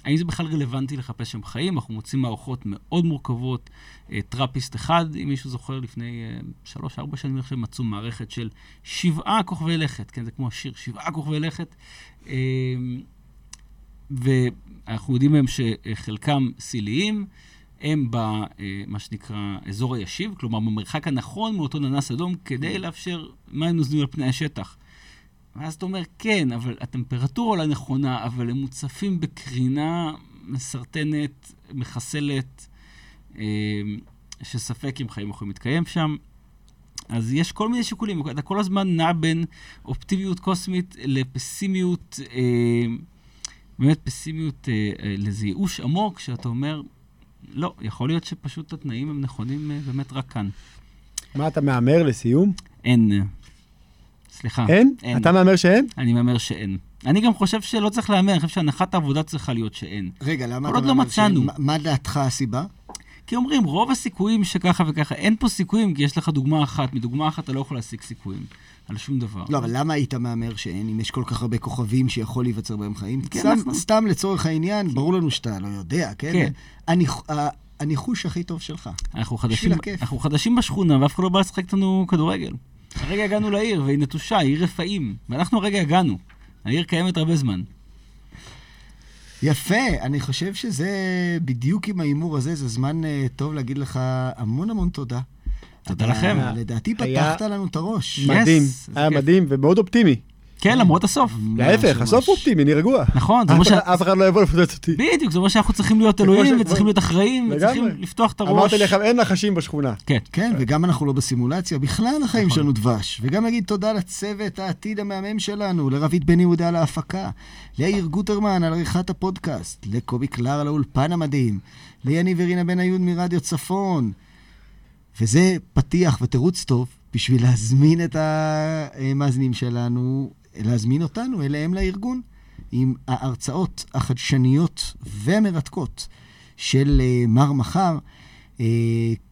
האם זה בכלל רלוונטי לחפש שם חיים? אנחנו מוצאים מערכות מאוד מורכבות. אה, טראפיסט אחד, אם מישהו זוכר, לפני אה, שלוש-ארבע שנים, אני חושב, מצאו מערכת של שבעה כוכבי לכת, כן, זה כמו השיר, שבעה כוכבי לכת. אה, ואנחנו יודעים היום שחלקם סיליים, הם במה שנקרא אזור הישיב, כלומר במרחק הנכון מאותו ננס אדום, כדי לאפשר מים נוזלים על פני השטח. ואז אתה אומר, כן, אבל הטמפרטורה אולי נכונה, אבל הם מוצפים בקרינה מסרטנת, מחסלת, אה, שספק אם חיים יכולים להתקיים שם. אז יש כל מיני שיקולים, אתה כל הזמן נע בין אופטימיות קוסמית לפסימיות, אה, באמת פסימיות אה, אה, לאיזה ייאוש עמוק, שאתה אומר, לא, יכול להיות שפשוט התנאים הם נכונים אה, באמת רק כאן. מה אתה מהמר לסיום? אין. סליחה. אין? אין. אתה מהמר שאין? אני מהמר שאין. אני גם חושב שלא צריך להמר, אני חושב שהנחת העבודה צריכה להיות שאין. רגע, למה אתה עוד לא מצאנו. שאין? מה- מה דעתך הסיבה? כי אומרים, רוב הסיכויים שככה וככה, אין פה סיכויים, כי יש לך דוגמה אחת. מדוגמה אחת אתה לא יכול להשיג סיכויים על שום דבר. לא, אבל למה היית מהמר שאין, אם יש כל כך הרבה כוכבים שיכול להיווצר בהם חיים? כן, סתם- אנחנו- סתם לצורך העניין, ברור לנו שאתה לא יודע, כן? כן. ה- הניחוש הכי טוב שלך. אנחנו חדשים. אנחנו חדשים בשכונה, ואף אחד לא בא לשחק איתנו כדורגל. הרגע הגענו לעיר, והיא נטושה, היא עיר רפאים. ואנחנו הרגע הגענו. העיר קיימת הרבה זמן. יפה, אני חושב שזה בדיוק עם ההימור הזה, זה זמן אה, טוב להגיד לך המון המון תודה. תודה אתה, לכם. לדעתי היה- פתחת לנו את הראש. Yes, מדהים, זה היה. מדהים ומאוד אופטימי. כן, למרות הסוף. להפך, הסוף. אופטימי, אני רגוע. נכון, זה אומר ש... אף אחד לא יבוא לפוצץ אותי. בדיוק, זה אומר שאנחנו צריכים להיות אלוהים, וצריכים להיות אחראים. וצריכים לפתוח את הראש. אמרתי לך, אין נחשים בשכונה. כן. כן, וגם אנחנו לא בסימולציה, בכלל החיים נכון. שלנו דבש. וגם נגיד תודה לצוות העתיד המהמם שלנו, לרבית בן יהודה על ההפקה, ליאיר גוטרמן על עריכת הפודקאסט, לקובי קלר על האולפן המדהים, ליניב ורינה בניון מרדיו צפון. וזה פתיח ותירוץ טוב בשביל להזמין את המאזינים שלנו, להזמין אותנו אליהם לארגון, עם ההרצאות החדשניות והמרתקות של אה, מר מחר. אה,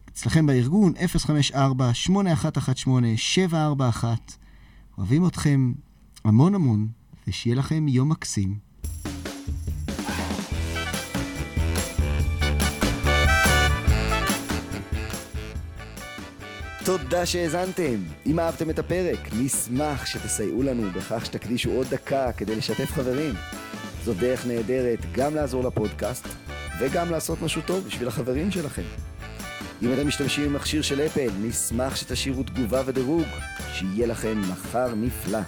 אצלכם בארגון, 054-8118-741. אוהבים אתכם המון המון, ושיהיה לכם יום מקסים. תודה שהאזנתם. אם אהבתם את הפרק, נשמח שתסייעו לנו בכך שתקדישו עוד דקה כדי לשתף חברים. זו דרך נהדרת גם לעזור לפודקאסט וגם לעשות משהו טוב בשביל החברים שלכם. אם אתם משתמשים במכשיר של אפל, נשמח שתשאירו תגובה ודירוג. שיהיה לכם מחר נפלא.